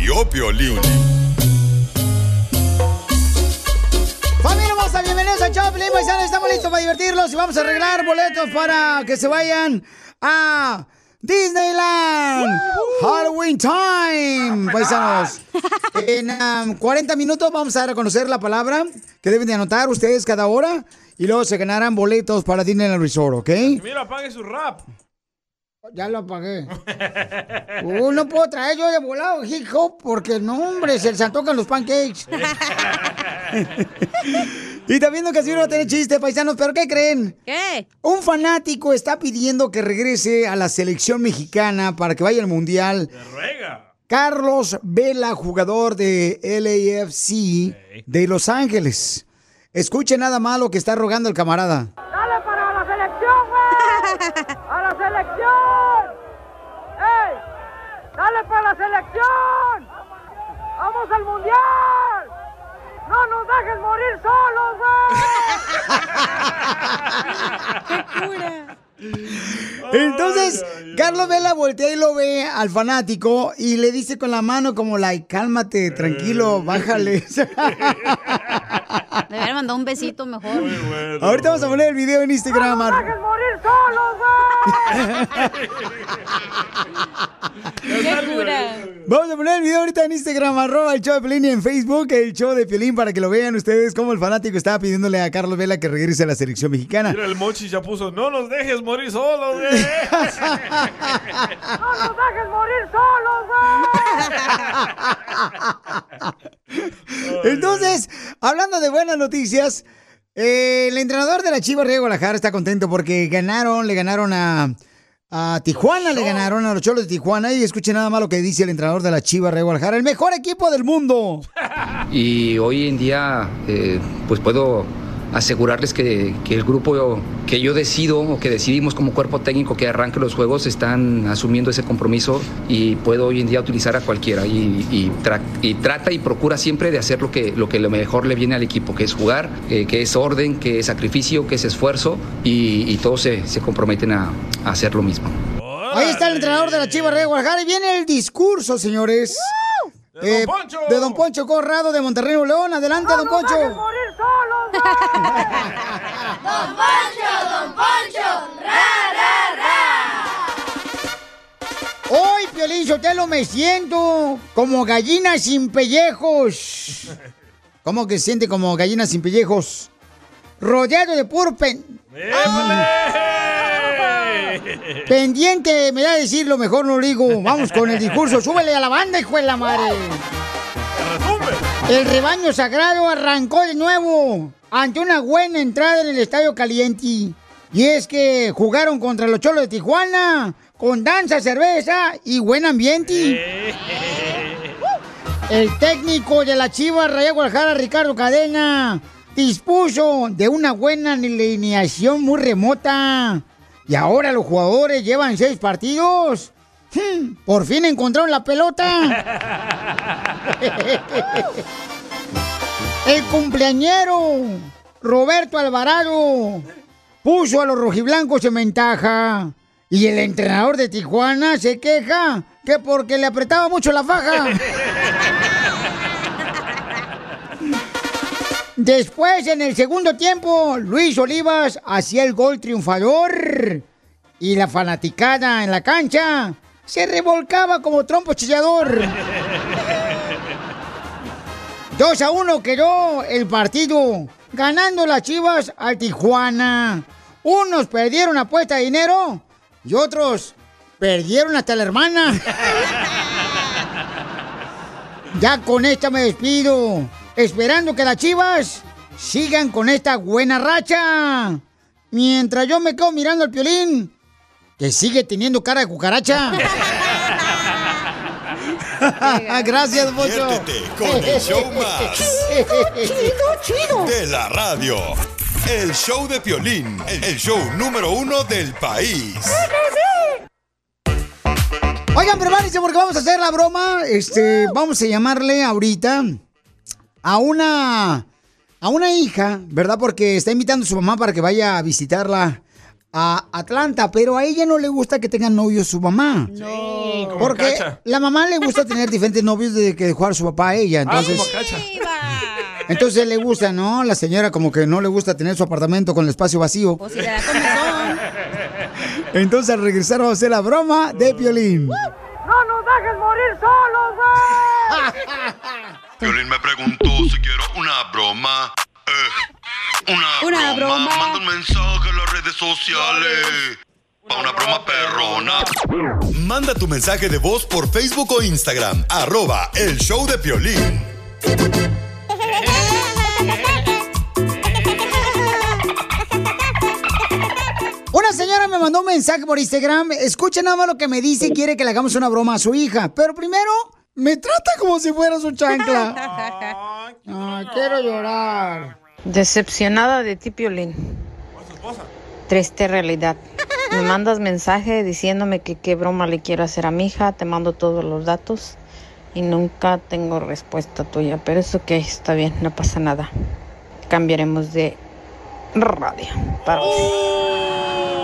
Vio Piolín. Familia hermosa, bienvenidos a Choplin, paisanos. Estamos listos para divertirlos y vamos a arreglar boletos para que se vayan a Disneyland. Halloween Time, paisanos. En um, 40 minutos vamos a dar a conocer la palabra que deben de anotar ustedes cada hora y luego se ganarán boletos para Disneyland Resort, ¿ok? Mira, apague su rap. Ya lo apagué. Uh, no puedo traer yo de volado hip hop porque no, hombre, se les antojan los pancakes. y también que así no va a tener chiste, paisanos, pero ¿qué creen? ¿Qué? Un fanático está pidiendo que regrese a la selección mexicana para que vaya al mundial. Carlos Vela, jugador de LAFC de Los Ángeles. Escuche nada más lo que está rogando el camarada. ¡Dale para la selección, güey! ¡A la selección! ¡Ey! ¡Dale para la selección! ¡Vamos al mundial! ¡No nos dejes morir solos, güey! ¡Qué cura! Entonces, Carlos Vela voltea y lo ve al fanático y le dice con la mano como, like, cálmate, tranquilo, bájale. Le hubiera mandado un besito mejor. Ahorita vamos a poner el video en Instagram. ¡No dejes morir solos, güey! ¡Qué cura! Vamos a poner el video ahorita en Instagram, arroba el show de Piolín y en Facebook, el show de Piolín, para que lo vean ustedes cómo el fanático estaba pidiéndole a Carlos Vela que regrese a la selección mexicana. Mira, el mochi ya puso, no nos dejes morir solos, güey. ¡No nos dejes morir solos, güey! Entonces, hablando de buenas noticias, eh, el entrenador de la Chivas Río Guadalajara está contento porque ganaron, le ganaron a, a Tijuana, le ganaron a los Cholos de Tijuana y escuchen nada más lo que dice el entrenador de la Chivas Río Guadalajara, el mejor equipo del mundo. Y hoy en día, eh, pues puedo asegurarles que, que el grupo que yo decido o que decidimos como cuerpo técnico que arranque los juegos están asumiendo ese compromiso y puedo hoy en día utilizar a cualquiera y, y tra- y trata y procura siempre de hacer lo que, lo que mejor le viene al equipo, que es jugar, eh, que es orden, que es sacrificio, que es esfuerzo y, y todos se, se comprometen a, a hacer lo mismo. Ahí está el entrenador de la Chivas Río Guadalajara y viene el discurso, señores. Eh, de Don Poncho Corrado de Monterrey, Nuevo León. Adelante, Don Poncho. morir solos, ¡Don Poncho, Don Poncho! ¡Ra, ra, Hoy, Piolín Sotelo, me siento como gallina sin pellejos. ¿Cómo que se siente como gallina sin pellejos? Rodeado de puro pen... Pendiente, me da a decir lo mejor, no lo digo. Vamos con el discurso. Súbele a la banda, hijo de la madre. El rebaño sagrado arrancó de nuevo ante una buena entrada en el Estadio Caliente. Y es que jugaron contra los Cholos de Tijuana con danza, cerveza y buen ambiente. El técnico de la Chivas Raya Guadalajara, Ricardo Cadena, dispuso de una buena alineación muy remota. Y ahora los jugadores llevan seis partidos. Hmm, Por fin encontraron la pelota. El cumpleañero Roberto Alvarado puso a los rojiblancos en ventaja. Y el entrenador de Tijuana se queja que porque le apretaba mucho la faja. Después, en el segundo tiempo, Luis Olivas hacía el gol triunfador. Y la fanaticada en la cancha se revolcaba como trompo chillador. 2 a 1 quedó el partido, ganando las chivas al Tijuana. Unos perdieron apuesta de dinero y otros perdieron hasta la hermana. Ya con esta me despido, esperando que las chivas sigan con esta buena racha. Mientras yo me quedo mirando al piolín, que sigue teniendo cara de cucaracha. Gracias, Bocho. Con el show más. chido, De la radio. El show de Piolín, el show número uno del país. Oigan, prepárense porque vamos a hacer la broma. Este, vamos a llamarle ahorita a una a una hija, ¿verdad? Porque está invitando a su mamá para que vaya a visitarla a Atlanta, pero a ella no le gusta que tenga novio su mamá. Sí, como Porque Cacha. la mamá le gusta tener diferentes novios desde que dejó a su papá a ella. Entonces, Ah, como Cacha. entonces le gusta, ¿no? La señora como que no le gusta tener su apartamento con el espacio vacío. O si le da comezón. Entonces al regresar vamos a hacer la broma de Piolín. ¡No nos dejes morir solos, güey! Piolín me preguntó si quiero una broma. Eh, una, Una broma. Manda un mensaje en las redes sociales. Pa' una broma perrona. Manda tu mensaje de voz por Facebook o Instagram. Arroba el show de Piolín. Una señora me mandó un mensaje por Instagram. Escucha nada más lo que me dice y quiere que le hagamos una broma a su hija. Pero primero, me trata como si fuera su chancla. Ay, quiero llorar. Decepcionada de ti, Piolín. Triste realidad. Me mandas mensaje diciéndome que qué broma le quiero hacer a mi hija, te mando todos los datos y nunca tengo respuesta tuya. Pero eso que está bien, no pasa nada. Cambiaremos de radio. Para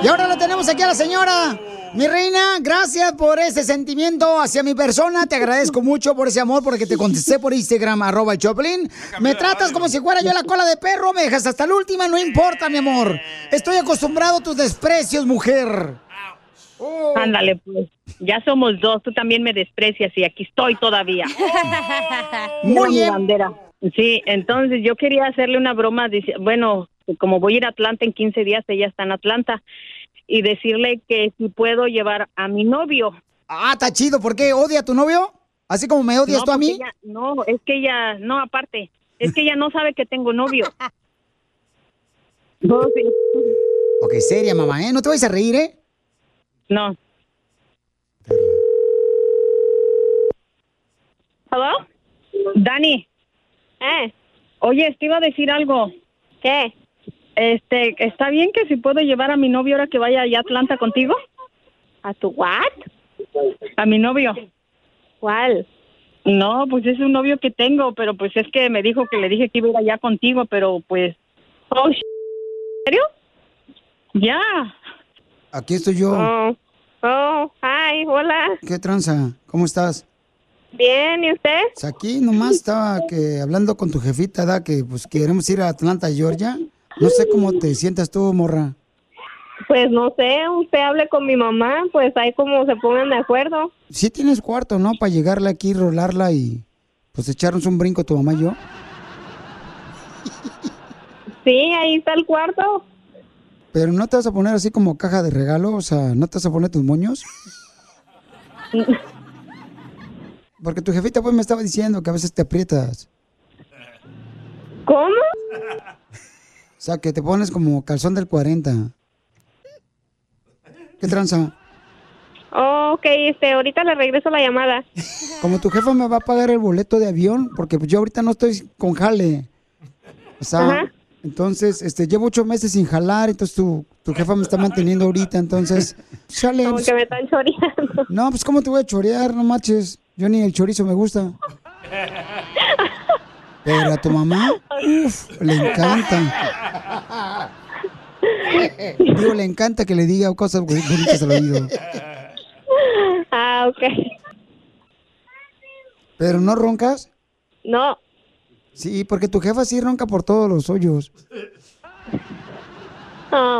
Y ahora la tenemos aquí a la señora. Mi reina, gracias por ese sentimiento hacia mi persona. Te agradezco mucho por ese amor porque te contesté por Instagram, arroba el Choplin. Me tratas como si fuera yo la cola de perro, me dejas hasta la última, no importa, mi amor. Estoy acostumbrado a tus desprecios, mujer. Ándale, pues. Ya somos dos. Tú también me desprecias y aquí estoy todavía. Muy bien. bandera. Sí, entonces yo quería hacerle una broma. Bueno, como voy a ir a Atlanta en 15 días, ella está en Atlanta. Y decirle que si puedo llevar a mi novio. Ah, está chido. ¿Por qué? ¿Odia a tu novio? Así como me odias No, tú a mí. ella- no, es que ella, no, aparte, es que ella no sabe que tengo novio. No, sí. Ok, seria, mamá, ¿eh? No te vayas a reír, ¿eh? No. ¿Hello? Dani. Eh. Oye, te iba a decir algo. ¿Qué? Este, ¿está bien que si puedo llevar a mi novio ahora que vaya allá a Atlanta contigo? ¿A tu what? A mi novio. ¿Cuál? No, pues es un novio que tengo, pero pues es que me dijo que le dije que iba a ir allá contigo, pero pues... Oh, sh- ¿en serio? Ya. Aquí estoy yo. Oh, oh, hi, hola. ¿Qué tranza? ¿Cómo estás? Bien, ¿y usted? Pues aquí nomás estaba que hablando con tu jefita, ¿da? Que pues queremos ir a Atlanta, Georgia. No sé cómo te sientas tú, morra. Pues no sé, usted hable con mi mamá, pues ahí como se pongan de acuerdo. Sí tienes cuarto, ¿no? Para llegarle aquí, rolarla y pues echarnos un brinco tu mamá y yo. Sí, ahí está el cuarto. Pero no te vas a poner así como caja de regalo, o sea, ¿no te vas a poner tus moños? Porque tu jefita pues me estaba diciendo que a veces te aprietas. ¿Cómo? O sea, que te pones como calzón del 40. ¿Qué tranza? Oh, ok, este, ahorita le regreso la llamada. Como tu jefa me va a pagar el boleto de avión, porque pues yo ahorita no estoy con jale. O sea, Ajá. entonces, este, llevo ocho meses sin jalar, entonces tu, tu jefa me está manteniendo ahorita, entonces, chale. Como pues, que me están choreando. No, pues ¿cómo te voy a chorear? No marches. Yo ni el chorizo me gusta. Pero a tu mamá, uff, le encanta. Digo, le encanta que le diga cosas bonitas al oído. Ah, ok. Pero no roncas. No, Sí, porque tu jefa sí ronca por todos los hoyos. ah,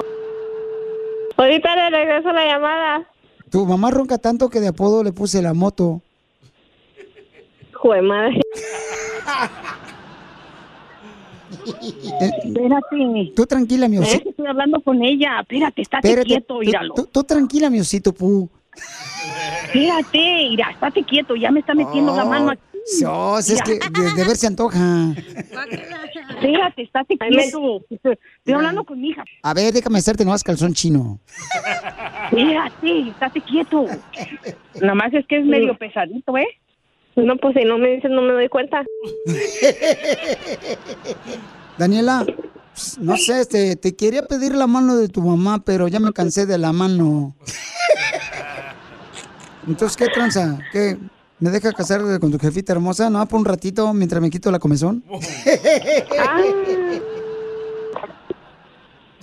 Ahorita le regreso la llamada. Tu mamá ronca tanto que de apodo le puse la moto. Jue madre. Espérate. Tú tranquila, mi osito. estoy hablando con ella. Espérate, estate Espérate, quieto, tú- míralo. tú- tú tranquila, mi osito, pu. Espérate, mira, estate quieto. Ya me está metiendo la mano aquí. Dios, es que de, de ver se antoja. Espérate, estate quieto. Estoy hablando con mi hija. A ver, déjame hacerte nomás calzón chino. Espérate, estate quieto. Nada más es que es medio pesadito, ¿eh? No, pues si no me dices, no me doy cuenta. Daniela, pues, no sé, este, te quería pedir la mano de tu mamá, pero ya me cansé de la mano. Entonces, ¿qué tranza? ¿Qué? ¿Me deja casar con tu jefita hermosa? ¿No? Por un ratito mientras me quito la comezón. Ah.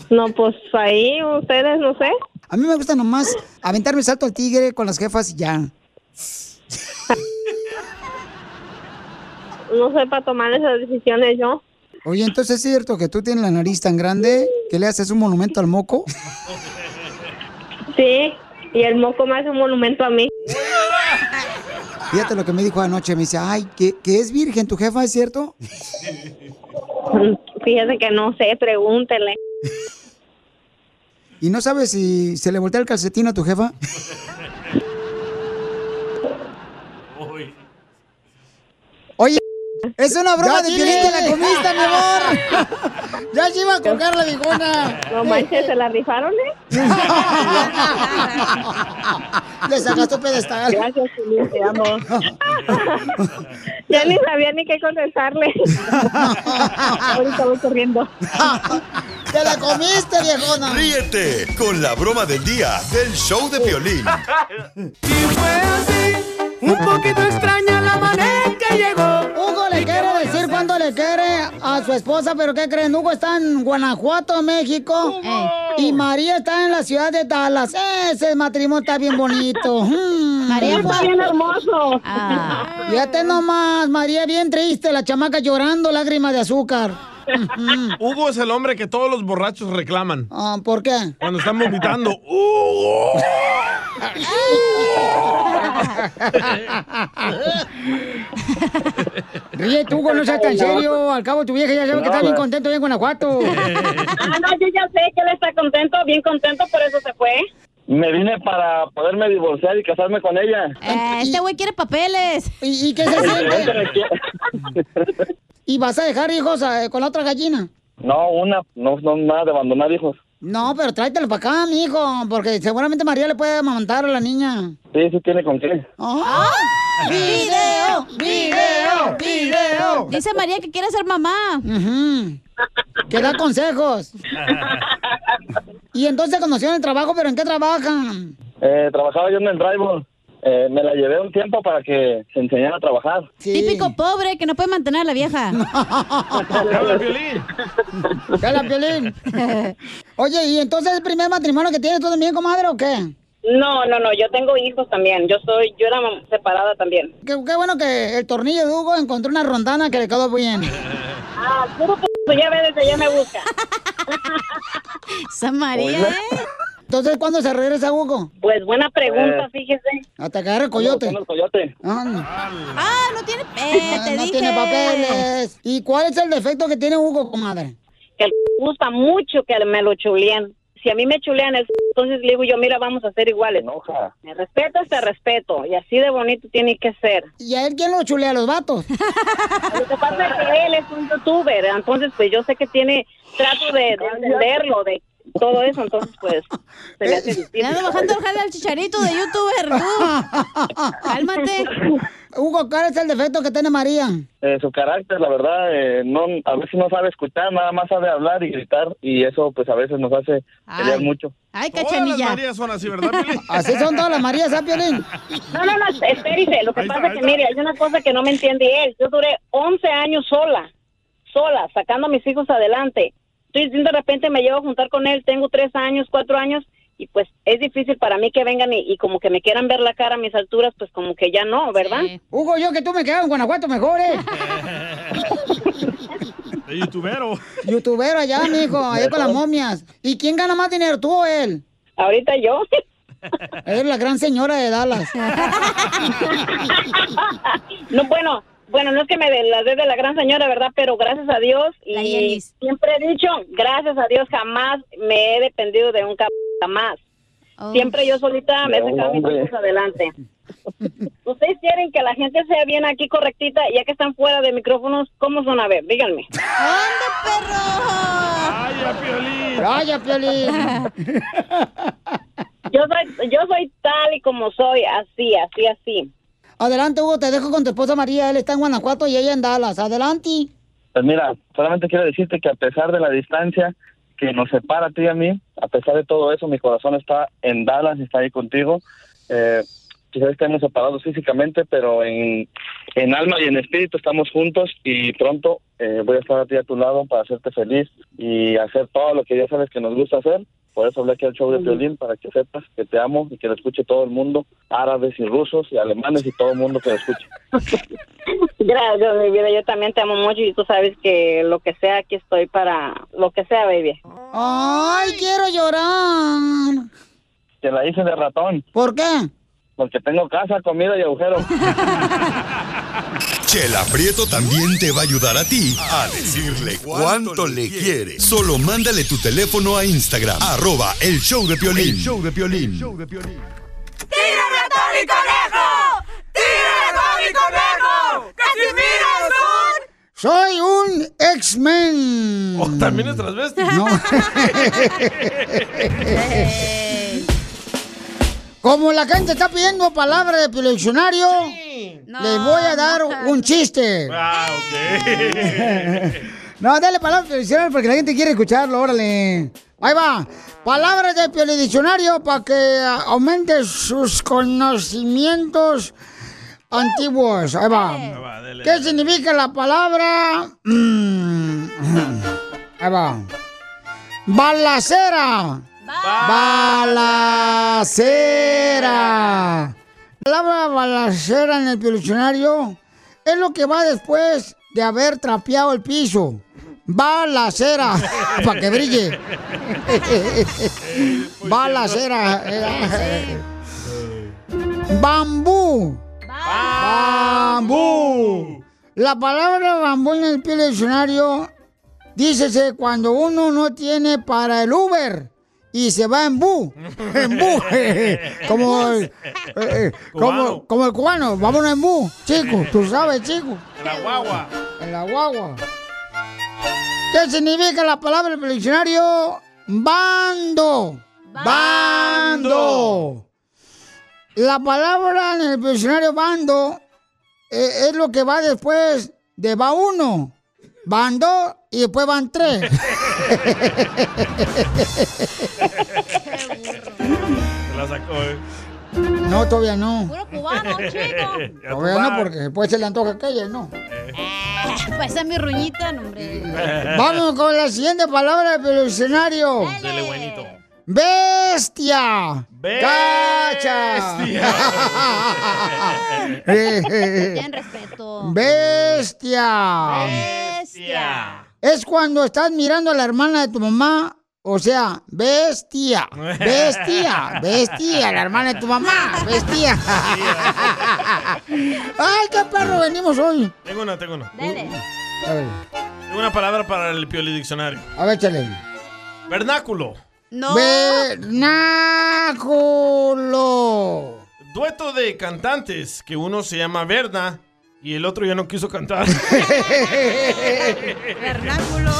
No, pues ahí ustedes, no sé. A mí me gusta nomás aventarme salto al tigre con las jefas y ya. No sé para tomar esas decisiones yo. Oye, entonces es cierto que tú tienes la nariz tan grande que le haces un monumento al moco. Sí, y el moco me hace un monumento a mí. Fíjate lo que me dijo anoche. Me dice, ay, que, que es virgen tu jefa, ¿es cierto? Fíjese que no sé, pregúntele. ¿Y no sabes si se le voltea el calcetín a tu jefa? Oye, es una broma de. Piolín, te la comiste, mi amor. ya se iba a colgar la viejona. No manches, ¿se la rifaron, eh? Le sacaste pedestal. Gracias, Julián, te amo. ya ni sabía ni qué contestarle. Ahorita voy corriendo. ¡Te la comiste, viejona! Ríete con la broma del día del show de violín. Un poquito extraña la manera quiere a su esposa, pero ¿qué creen? Hugo está en Guanajuato, México. Y María está en la ciudad de Dallas. Ese matrimonio está bien bonito. Mm. María está bien hermoso. Fíjate nomás, María bien triste, la chamaca llorando, lágrimas de azúcar. Hugo es el hombre que todos los borrachos reclaman. Ah, ¿Por qué? Cuando están vomitando. ¡Hugo! Ríete, Hugo, no seas tan serio. Al cabo, tu vieja ya sabe que está bien contento allá en Guanajuato. Ah, no, yo ya sé que él está contento, bien contento, por eso se fue. Me vine para poderme divorciar y casarme con ella. este güey quiere papeles. ¿Y, y qué se siente? ¿Y vas a dejar hijos eh, con la otra gallina? No, una, no, no, nada de abandonar hijos. No, pero tráetelo para acá, mijo, porque seguramente María le puede amamantar a la niña. Sí, sí tiene con qué. ¡Ah! ¡Video! ¡Video! ¡Video! Dice María que quiere ser mamá. Que da consejos. Y entonces conocieron el trabajo, pero ¿en qué trabajan? Eh, trabajaba yo en el driver. Eh, me la llevé un tiempo para que se enseñara a trabajar. Típico pobre que no puede mantener a la vieja. habla Piolín! ¿Qué habla Piolín? Oye, ¿y entonces el primer matrimonio que tienes tú también, comadre, o qué? No, no, no, yo tengo hijos también. Yo soy, yo era separada también. Qué, qué bueno que el tornillo de Hugo encontró una rondana que le quedó bien. Ah, puro p***, ya ves, desde ya me busca. Esa María, ¿eh? Entonces, ¿cuándo se regresa Hugo? Pues buena pregunta, Eh. fíjese. Hasta que agarre el coyote. el coyote. Ah, Ah, no tiene... Eh, te no dije. tiene papeles. ¿Y cuál es el defecto que tiene Hugo, comadre? Que le gusta mucho que me lo chuleen. Si a mí me chulean, el entonces le digo yo, mira, vamos a ser iguales. Me respetas, te respeto. Y así de bonito tiene que ser. ¿Y a él quién lo chulea los vatos? Lo que pasa es que él es un youtuber, entonces pues yo sé que tiene trato de, de entenderlo, de todo eso, entonces pues se le hace difícil. Le ando bajando el jale al chicharito de youtuber, tú. Cálmate. Hugo, ¿cuál es el defecto que tiene María? Eh, su carácter, la verdad, eh, no, a veces no sabe escuchar, nada más sabe hablar y gritar. Y eso, pues a veces nos hace pelear Ay. mucho. Ay, Todas las Marías son así, ¿verdad, Piolín? Así son todas las Marías, ¿ah, Piolín? No, no, no, espérese, lo que Ahí pasa está, es que mire, hay una cosa que no me entiende él. Yo duré 11 años sola, sola, sacando a mis hijos adelante. Entonces, de repente me llevo a juntar con él, tengo tres años, cuatro años, y pues es difícil para mí que vengan y, y como que me quieran ver la cara a mis alturas, pues como que ya no, ¿verdad? Hugo, yo que tú me quedaba en Guanajuato mejor, ¿eh? De youtubero. Youtubero allá, mijo, allá con las momias. ¿Y quién gana más dinero, tú o él? Ahorita yo. Eres la gran señora de Dallas. No, bueno, bueno, no es que me de- la dé de la gran señora, ¿verdad? Pero gracias a Dios La y Yelis. siempre he dicho, gracias a Dios jamás me he dependido de un cap jamás. Siempre yo solita me he sacado mis hijos adelante. Ustedes quieren que la gente sea bien aquí correctita, y ya que están fuera de micrófonos, ¿cómo son? A ver, díganme. ¡Vaya, Piolín! ¡Vaya, Piolín! Yo soy, yo soy tal y como soy, así, así, así. Adelante, Hugo, te dejo con tu esposa María. Él está en Guanajuato y ella en Dallas. Adelante. Pues mira, solamente quiero decirte que a pesar de la distancia que nos separa a ti y a mí, a pesar de todo eso, mi corazón está en Dallas, está ahí contigo. Eh, quizás estemos separados físicamente, pero en, en alma y en espíritu estamos juntos y pronto eh, voy a estar a ti a tu lado para hacerte feliz y hacer todo lo que ya sabes que nos gusta hacer. Por eso hablé aquí al show de violín, para que sepas que te amo y que lo escuche todo el mundo, árabes y rusos y alemanes y todo el mundo que lo escuche. Gracias, mi vida. Yo también te amo mucho y tú sabes que lo que sea, aquí estoy para lo que sea, baby. ¡Ay, quiero llorar! Te la hice de ratón. ¿Por qué? Porque tengo casa, comida y agujero. Chela Prieto también te va a ayudar a ti a decirle cuánto le quiere. Solo mándale tu teléfono a Instagram, arroba el show de Piolín. El show de Piolín. ¡Tira ratón y conejo! ¡Tira ratón y conejo! ¡Casimiro. Soy un X-Men. Oh, ¿También es transvesti? No. Como la gente está pidiendo palabras de diccionario, les voy a dar un chiste. Ah, ok. No, dale palabras de diccionario porque la gente quiere escucharlo, órale. Ahí va. Palabras de diccionario para que ah, aumente sus conocimientos antiguos. Ahí va. ¿Qué significa la palabra? Mm. Ahí va. Balacera. Balacera. La palabra balacera en el diccionario es lo que va después de haber trapeado el piso. Balacera. Para que brille. Balacera. Bambú. Bambú. La palabra bambú en el diccionario dícese cuando uno no tiene para el Uber y se va en bu. En bu. como, el, eh, eh, como, como el cubano. Vámonos en bu. Chico, tú sabes, chico. La guagua. En la guagua. ¿Qué significa la palabra en el diccionario? Bando. Bando. La palabra en el diccionario bando eh, es lo que va después de va uno. Van dos y después van tres. Se la sacó, ¿eh? No, todavía no. Puro cubano, chico. Todavía no, porque después se le antoja aquella, no. Pues esa es mi ruñita, no, hombre. Vamos con la siguiente palabra del. Dele buenito. Bestia. Cacha. Ten respeto. Bestia. Bestia. Es cuando estás mirando a la hermana de tu mamá. O sea, bestia. Bestia. Bestia. La hermana de tu mamá. Bestia. Ay, qué perro venimos hoy. Tengo una, tengo una. Dele. A ver, Tengo una palabra para el Pioli Diccionario. a ver, chale. Vernáculo. No. Vernáculo. Dueto de cantantes, que uno se llama Verna y el otro ya no quiso cantar. Vernáculo.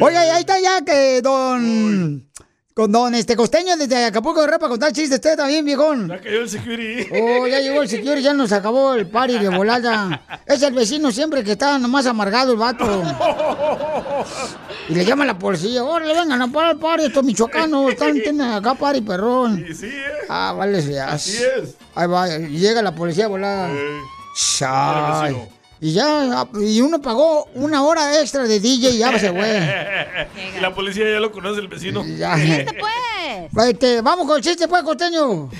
Oye, ahí está ya que don. Con don este costeño desde Acapulco de para contar chistes, usted también, viejón. Ya cayó el security. Oh, ya llegó el security, ya nos acabó el party de volada. Es el vecino siempre que está nomás amargado el vato. Y le llama a la policía, órale, vengan a parar el party, estos michoacanos, están tienen acá party, perrón. Sí, ¿eh? Ah, vale, seas. Así es. Ahí va, llega la policía volada. Ay. Y ya, y uno pagó una hora extra de DJ y ya se fue. y la policía ya lo conoce el vecino. Ya. pues. Este, vamos con el chiste, pues, costeño.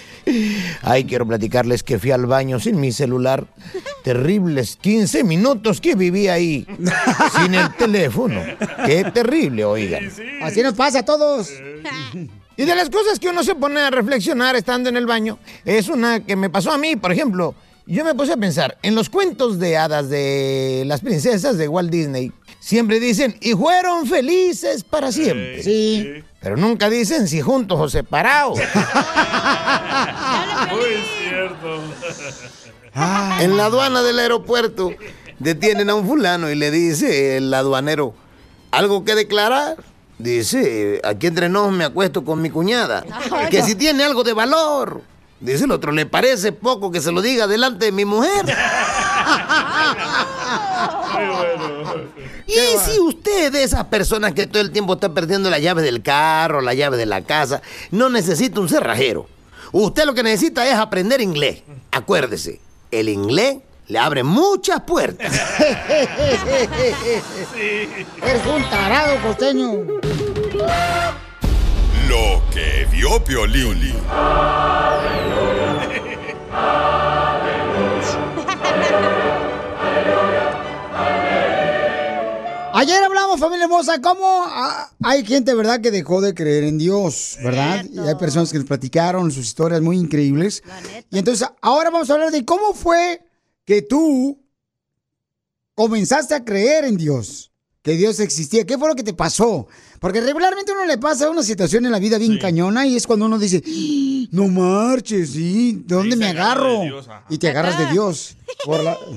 Ay, quiero platicarles que fui al baño sin mi celular. Terribles 15 minutos que viví ahí sin el teléfono. Qué terrible, oigan. Así nos pasa a todos. Y de las cosas que uno se pone a reflexionar estando en el baño, es una que me pasó a mí, por ejemplo. Yo me puse a pensar, en los cuentos de hadas de las princesas de Walt Disney, siempre dicen, y fueron felices para siempre. Sí. Pero nunca dicen si juntos o separados. Muy cierto. En la aduana del aeropuerto detienen a un fulano y le dice el aduanero, ¿algo que declarar? Dice, aquí entre nos me acuesto con mi cuñada, que si tiene algo de valor. Dice el otro, ¿le parece poco que se lo diga delante de mi mujer? Y si usted de esas personas que todo el tiempo está perdiendo la llave del carro, la llave de la casa, no necesita un cerrajero. Usted lo que necesita es aprender inglés. Acuérdese, el inglés le abre muchas puertas. Eres un tarado, costeño. Lo que vio Piolín. Ayer hablamos, familia hermosa, cómo ah, hay gente, ¿verdad?, que dejó de creer en Dios, ¿verdad? Y hay personas que nos platicaron sus historias muy increíbles. Y entonces, ahora vamos a hablar de cómo fue que tú comenzaste a creer en Dios, que Dios existía. ¿Qué fue lo que te pasó? Porque regularmente uno le pasa una situación en la vida bien cañona y es cuando uno dice, "¡Ah! no marches, ¿sí? ¿De dónde me agarro? y te agarras de Dios. Por la-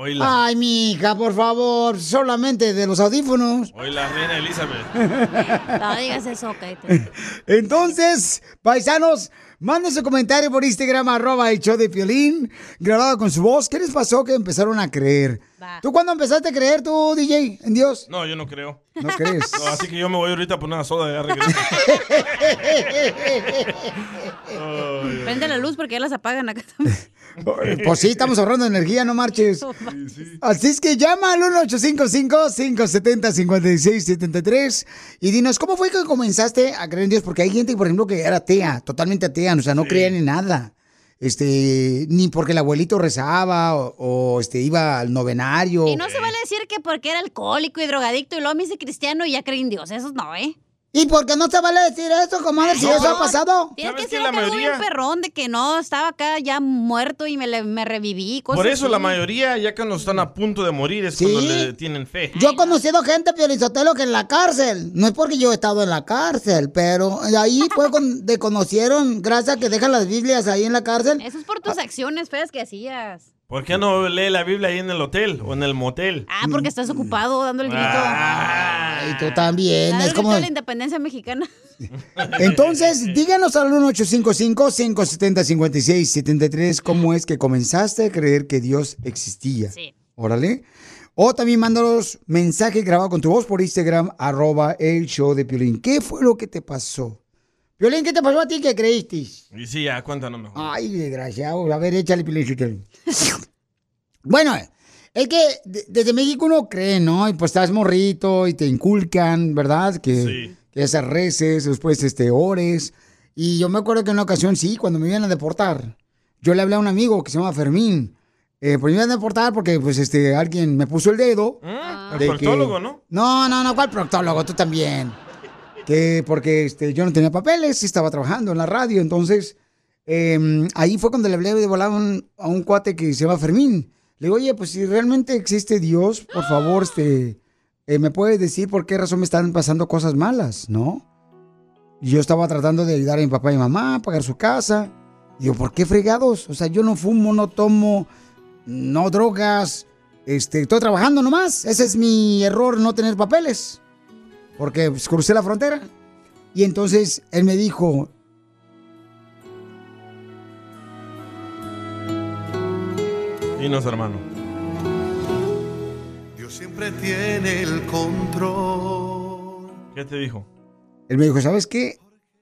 Oíla. Ay, mija, por favor, solamente de los audífonos. Hoy la reina Elizabeth. No digas eso. Entonces, paisanos, manden su comentario por Instagram, arroba el show de Piolín, grabado con su voz. ¿Qué les pasó que empezaron a creer? ¿Tú cuándo empezaste a creer, tú, DJ, en Dios? No, yo no creo. ¿No crees? No, así que yo me voy ahorita por una soda de regreso. Prende la luz porque ya las apagan acá también. Pues sí, estamos ahorrando energía, no marches. Así es que llama al 1-855-570-5673 y dinos, ¿cómo fue que comenzaste a creer en Dios? Porque hay gente, por ejemplo, que era atea, totalmente atea, o sea, no creía en nada. Este, ni porque el abuelito rezaba o, o, este, iba al novenario. Y no se vale decir que porque era alcohólico y drogadicto y luego me hice cristiano y ya creí en Dios. Eso no, ¿eh? ¿Y por qué no se vale decir eso, comadre, si No, eso ha pasado? Tienes que ¿Sabes ser que algo mayoría- perrón de que no, estaba acá ya muerto y me, le- me reviví. Cosas Por eso la mayoría, ya cuando están a punto de morir, es cuando le tienen fe. Yo he conocido gente, Piolizotelo, que en la cárcel, no es porque yo he estado en la cárcel, pero ahí fue donde conocieron, gracias a que dejan las Biblias ahí en la cárcel. Eso es por tus acciones feas que hacías. ¿Por qué no lee la Biblia ahí en el hotel o en el motel? Ah, porque estás ocupado dando el grito. Y tú también, Dando es como... la independencia mexicana. Entonces, díganos al 1-855-570-5673 cómo es que comenzaste a creer que Dios existía. Sí. Órale. O también mándanos mensaje grabado con tu voz por Instagram, arroba el show de Piolín. ¿Qué fue lo que te pasó? Piolín, ¿qué te pasó a ti que creíste? Y sí, ya, cuéntanos mejor. Ay, desgraciado. A ver, échale Piolín. Bueno, es que de- desde México uno cree, ¿no? Y pues estás morrito y te inculcan, ¿verdad? Que, que esas reces, después este, ores. Y yo me acuerdo que en una ocasión, sí, cuando me iban a deportar, yo le hablé a un amigo que se llama Fermín. Eh, pues me iban a deportar porque, pues, este, alguien me puso el dedo. El de que- proctólogo, ¿no? No, no, no, ¿cuál proctólogo? Tú también. Que porque este, yo no tenía papeles, estaba trabajando en la radio, entonces eh, ahí fue cuando le hablé de volar a un, cuate que se llama Fermín. Le digo, oye, pues si realmente existe Dios, por favor, este, eh, ¿me puedes decir por qué razón me están pasando cosas malas, no? Y Yo estaba tratando de ayudar a mi papá y mamá a pagar su casa. Digo, ¿por qué fregados? O sea, yo no fumo, no tomo, no drogas. Este, estoy trabajando nomás. Ese es mi error, no tener papeles. Porque pues, crucé la frontera. Y entonces él me dijo, Dinos, hermano. Dios siempre tiene el control. ¿Qué te dijo? él me dijo, ¿sabes qué?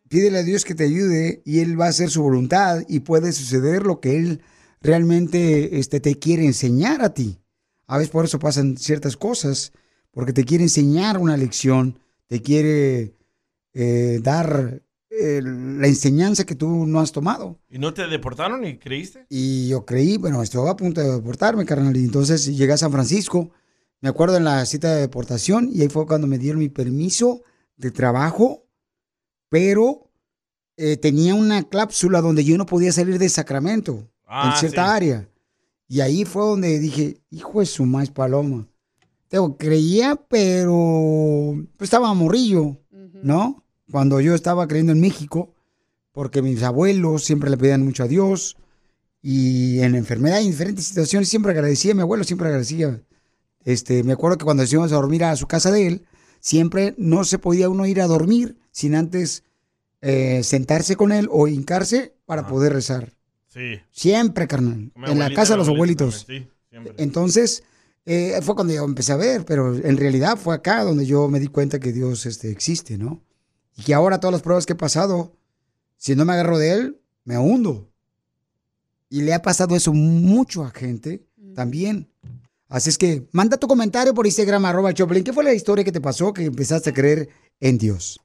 Pídele a Dios que te ayude y Él va a hacer su voluntad y puede suceder lo que Él realmente este, te quiere enseñar a ti. A veces por eso pasan ciertas cosas, porque te quiere enseñar una lección, te quiere eh, dar eh, la enseñanza que tú no has tomado. ¿Y no te deportaron y creíste? Y yo creí, bueno, estaba a punto de deportarme, carnal. Y entonces llegué a San Francisco, me acuerdo en la cita de deportación, y ahí fue cuando me dieron mi permiso de trabajo, pero eh, tenía una cláusula donde yo no podía salir de Sacramento, Ah, en cierta sí. área. Y ahí fue donde dije, hijo de su maíz paloma. Tengo, creía, pero pues, estaba morrillo, ¿no? Cuando yo estaba creyendo en México, porque mis abuelos siempre le pedían mucho a Dios, y en enfermedad y en diferentes situaciones siempre agradecía, mi abuelo siempre agradecía. Este, me acuerdo que cuando íbamos a dormir a su casa de él, siempre no se podía uno ir a dormir sin antes eh, sentarse con él o hincarse para poder rezar. Sí. Siempre, carnal. En la casa de los abuelitos. también, sí, siempre. Entonces, eh, fue cuando yo empecé a ver, pero en realidad fue acá donde yo me di cuenta que Dios este, existe, ¿no? Y que ahora todas las pruebas que he pasado, si no me agarro de Él, me hundo. Y le ha pasado eso mucho a gente también. Así es que manda tu comentario por Instagram, arroba Choplin. ¿Qué fue la historia que te pasó que empezaste a creer en Dios?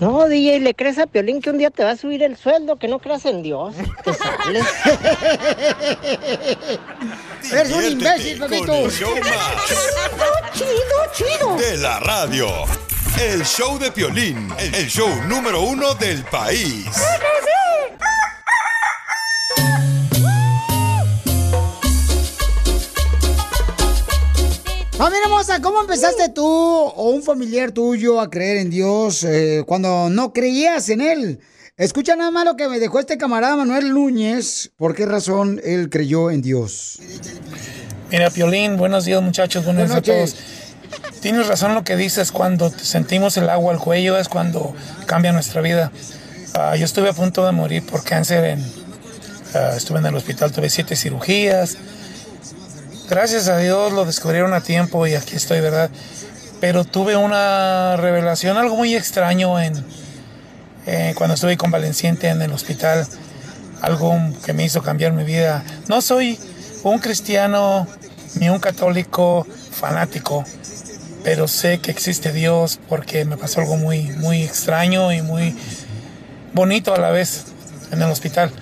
No, DJ, le crees a Piolín que un día te va a subir el sueldo, que no creas en Dios. Te sales. Eres un imbécil, con Pepito. el show más chido, chido. de la radio. El show de Piolín, el show número uno del país. Familia hermosa, ¿cómo empezaste tú o un familiar tuyo a creer en Dios eh, cuando no creías en Él? Escucha nada más lo que me dejó este camarada Manuel Núñez. ¿Por qué razón él creyó en Dios? Mira, Piolín, buenos días muchachos, buenos días a todos. Tienes razón lo que dices, cuando sentimos el agua al cuello es cuando cambia nuestra vida. Ah, yo estuve a punto de morir por cáncer, en, ah, estuve en el hospital, tuve siete cirugías. Gracias a Dios lo descubrieron a tiempo y aquí estoy, ¿verdad? Pero tuve una revelación, algo muy extraño en, eh, cuando estuve convaleciente en el hospital, algo que me hizo cambiar mi vida. No soy un cristiano ni un católico fanático, pero sé que existe Dios porque me pasó algo muy, muy extraño y muy bonito a la vez en el hospital.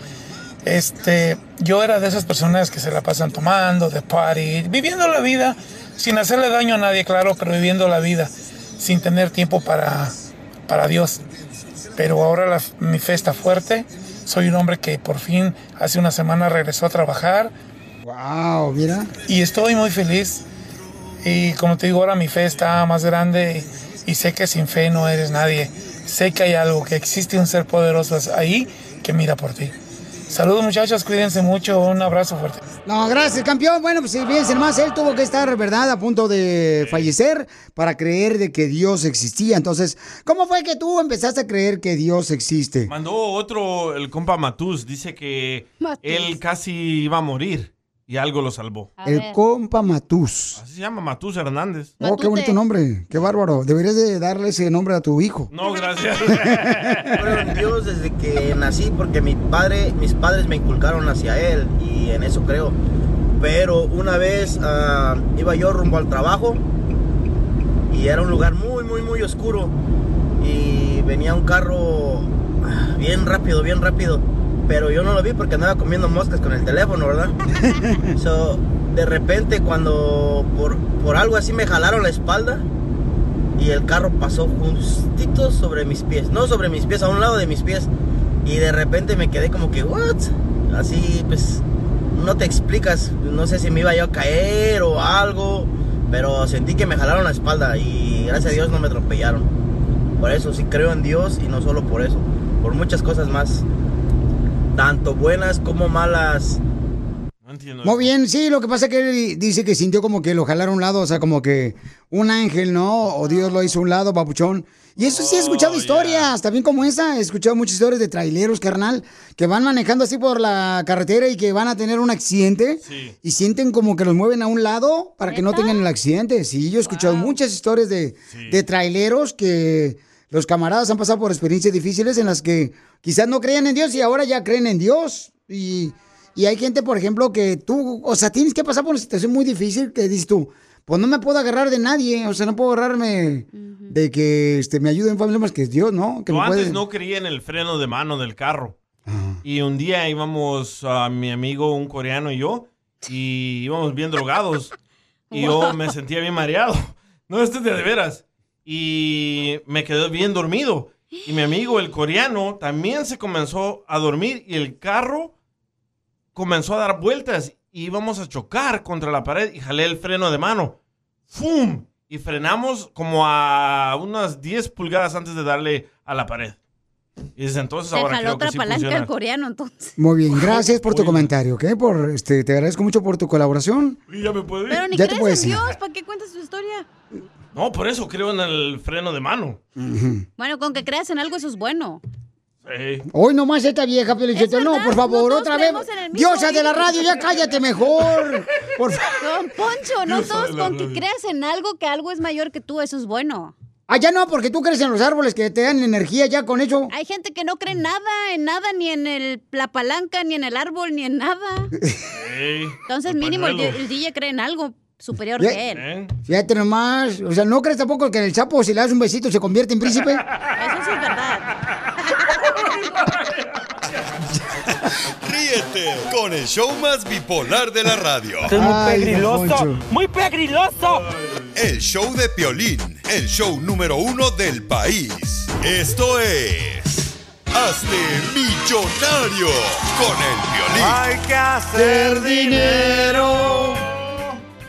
Este, yo era de esas personas que se la pasan tomando, de party, viviendo la vida sin hacerle daño a nadie, claro, pero viviendo la vida sin tener tiempo para, para Dios. Pero ahora la- mi fe está fuerte. Soy un hombre que por fin hace una semana regresó a trabajar. Wow, mira. Y estoy muy feliz. Y como te digo, ahora mi fe está más grande y sé que sin fe no eres nadie. Sé que hay algo, que existe un ser poderoso ahí que mira por ti. Saludos muchachos, cuídense mucho, un abrazo fuerte. No, gracias, campeón. Bueno, pues fíjense más, él tuvo que estar, ¿verdad?, a punto de fallecer para creer de que Dios existía. Entonces, ¿cómo fue que tú empezaste a creer que Dios existe? Mandó otro, el compa Matus, dice que él casi iba a morir y algo lo salvó. El compa Matus. Así se llama Matus Hernández. Oh, qué bonito nombre, qué bárbaro. Deberías de darle ese nombre a tu hijo. No, gracias. creo en Dios desde que nací porque mi padre, mis padres me inculcaron hacia Él y en eso creo. Pero una vez ah, iba yo rumbo al trabajo y era un lugar muy, muy, muy oscuro y venía un carro ah, bien rápido, bien rápido. Pero yo no lo vi porque andaba comiendo moscas con el teléfono, ¿verdad? So, de repente cuando por, por algo así me jalaron la espalda y el carro pasó justito sobre mis pies, no sobre mis pies, a un lado de mis pies. Y de repente me quedé como que, ¿what? Así, pues, no te explicas, no sé si me iba yo a caer o algo, pero sentí que me jalaron la espalda y gracias a Dios no me atropellaron. Por eso sí creo en Dios y no solo por eso, por muchas cosas más, tanto buenas como malas. Muy bien, sí, lo que pasa es que él dice que sintió como que lo jalaron a un lado, o sea, como que un ángel, ¿no? O Dios lo hizo a un lado, papuchón. Y eso sí he escuchado historias, también como esa, he escuchado muchas historias de traileros, carnal, que van manejando así por la carretera y que van a tener un accidente y sienten como que los mueven a un lado para que no tengan el accidente. Sí, yo he escuchado muchas historias de, de traileros que los camaradas han pasado por experiencias difíciles en las que quizás no creían en Dios y ahora ya creen en Dios. Y, y hay gente, por ejemplo, que tú, o sea, tienes que pasar por una situación muy difícil que dices tú, pues no me puedo agarrar de nadie. O sea, no puedo agarrarme de que este, me ayude en familia más que Dios, ¿no? Que Yo me antes puede- no creía en el freno de mano del carro. Y un día íbamos a mi amigo, un coreano y yo, y íbamos bien drogados. Y yo me sentía bien mareado. No, esto es de, de veras. Y me quedé bien dormido. Y mi amigo, el coreano, también se comenzó a dormir y el carro comenzó a dar vueltas. Y íbamos a chocar contra la pared y jalé el freno de mano. ¡Fum! Y frenamos como a unas 10 pulgadas antes de darle a la pared. Y desde entonces Se ahora jaló creo otra que sí palanca funciona. el coreano, entonces. Muy bien, gracias por tu comentario, ¿ok? Por, este, te agradezco mucho por tu colaboración. Y ya me puedo ir. Pero ni Ya te crees puedes en ir. Dios, ¿para qué cuentas tu historia? No, por eso creo en el freno de mano. Bueno, con que creas en algo, eso es bueno. Sí. Hoy nomás esta vieja, Felicito. No, por favor, otra vez. Diosa de la radio, ya cállate mejor. Por fa- Don Poncho, no Diosa todos con que creas en algo, que algo es mayor que tú, eso es bueno. Ah, ya no, porque tú crees en los árboles que te dan energía ya con eso. Hay gente que no cree en nada, en nada, ni en el, la palanca, ni en el árbol, ni en nada. Entonces, mínimo, el, el DJ cree en algo superior Ya- que él. Fíjate nomás. O sea, ¿no crees tampoco que el sapo, si le das un besito, se convierte en príncipe? Eso sí es verdad. Ríete con el show más bipolar de la radio. Esto es muy Ay, pegriloso, don Poncho. muy pegriloso. El show de Piolín, el show número uno del país. Esto es... Hazte millonario con el Piolín. Hay que hacer dinero.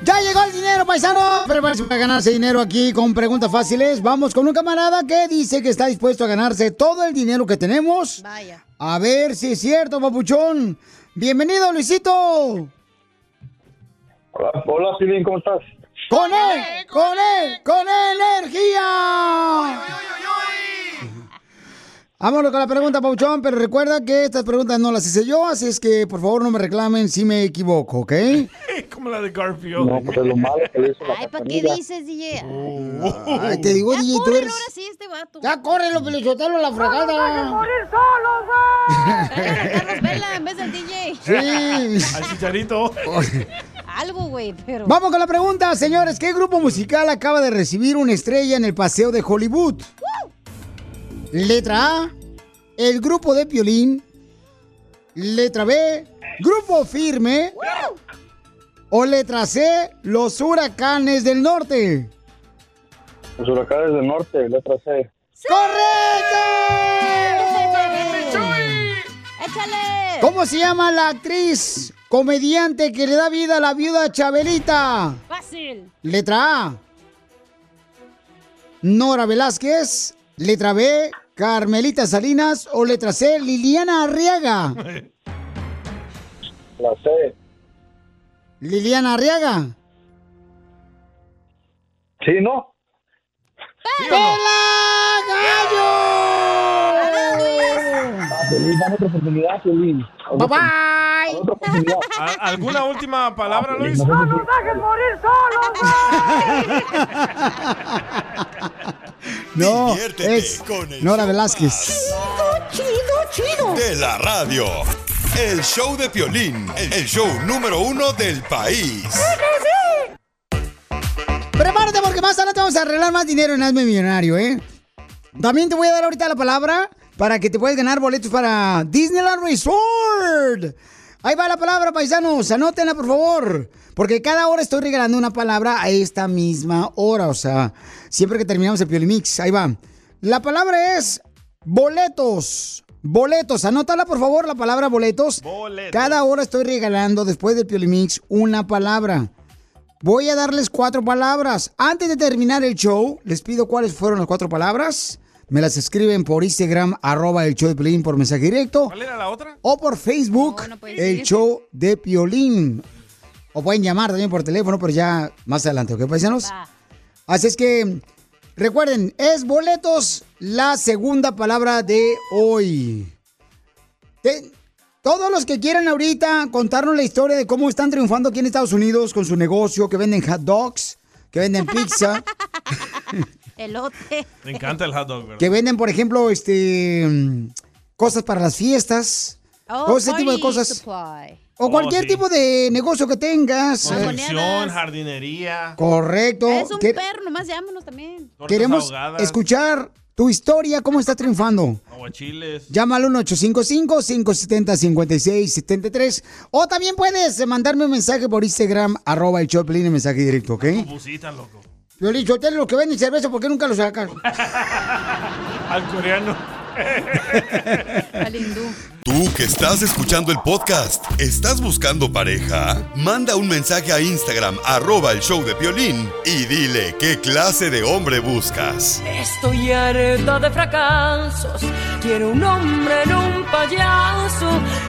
Ya llegó el dinero, paisano. Prepárense para ganarse dinero aquí con preguntas fáciles. Vamos con un camarada que dice que está dispuesto a ganarse todo el dinero que tenemos. Vaya. A ver si es cierto, papuchón. Bienvenido, Luisito. Hola, hola Pilín, ¿cómo estás? Con él, con él, con energía. Vámonos con la pregunta, Pauchón, pero recuerda que estas preguntas no las hice yo, así es que por favor no me reclamen si me equivoco, ¿ok? Como la de Garfield. No, pues es lo malo que le hizo la Ay, ¿para qué dices, DJ? Ay, te digo, Ya DJ, tú eres... ahora sí, este vato. Ya córrelo, Pelichotelo, a la fregada. morir solo, güey! Carlos Vela en vez del DJ. Sí. Al chicharito. Algo, güey, pero... Vamos con la pregunta, señores. ¿Qué grupo musical acaba de recibir una estrella en el Paseo de Hollywood? Letra A, el grupo de Piolín. Letra B, grupo firme. O letra C, los huracanes del norte. Los huracanes del norte, letra C. ¡Échale! ¿Cómo se llama la actriz comediante que le da vida a la viuda Chabelita? Fácil. Letra A. Nora Velázquez. Letra B. Carmelita Salinas. O letra C. Liliana Arriaga. La C. Liliana Arriaga. Sí, ¿no? Piolín, dame otra oportunidad, Piolín. Bye bye. Otra oportunidad. ¿A- ¿Alguna última palabra, Luis? ¡No nos dejes morir solos, No, Diviértete es con el Nora Velázquez. Chido, chido. De la radio. El show de Piolín, el show número uno del país. Prepárate porque más adelante vamos a arreglar más dinero en Hazme Millonario, ¿eh? También te voy a dar ahorita la palabra para que te puedas ganar boletos para Disneyland Resort. Ahí va la palabra, paisanos. Anótenla, por favor. Porque cada hora estoy regalando una palabra a esta misma hora. O sea, siempre que terminamos el Piolimix. Ahí va. La palabra es boletos. Boletos. Anótala, por favor, la palabra boletos. Boletos. Cada hora estoy regalando, después del Piolimix, una palabra. Voy a darles cuatro palabras. Antes de terminar el show, les pido cuáles fueron las cuatro palabras. Me las escriben por Instagram, arroba el show de Piolín por mensaje directo. ¿Cuál era la otra? O por Facebook, el show de Piolín. O pueden llamar también por teléfono, pero ya más adelante, ¿ok, paisanos? Así es que, recuerden, es boletos la segunda palabra de hoy. Te- todos los que quieran ahorita contarnos la historia de cómo están triunfando aquí en Estados Unidos con su negocio, que venden hot dogs, que venden pizza, Elote. Me encanta el hot dog, ¿verdad? que venden, por ejemplo, este cosas para las fiestas, Oh, todo ese tipo de cosas. supply. O cualquier tipo de negocio que tengas. eh, Construcción, jardinería. Correcto. Es un Que- perro, nomás llámanos también. tortas Queremos ahogadas, escuchar tu historia, cómo está triunfando. Aguachiles. Llama al 1-855-570-5673. O también puedes mandarme un mensaje por Instagram, arroba el Choplin, en mensaje directo, ¿ok? Busita, loco. Violín, Sotelo, los que venden cerveza, ¿por qué nunca lo sacas? Al coreano. Al hindú. Tú que estás escuchando el podcast, ¿estás buscando pareja? Manda un mensaje a Instagram, arroba el show de Piolín, y dile qué clase de hombre buscas. Estoy harta de fracasos. Quiero un hombre en un payaso.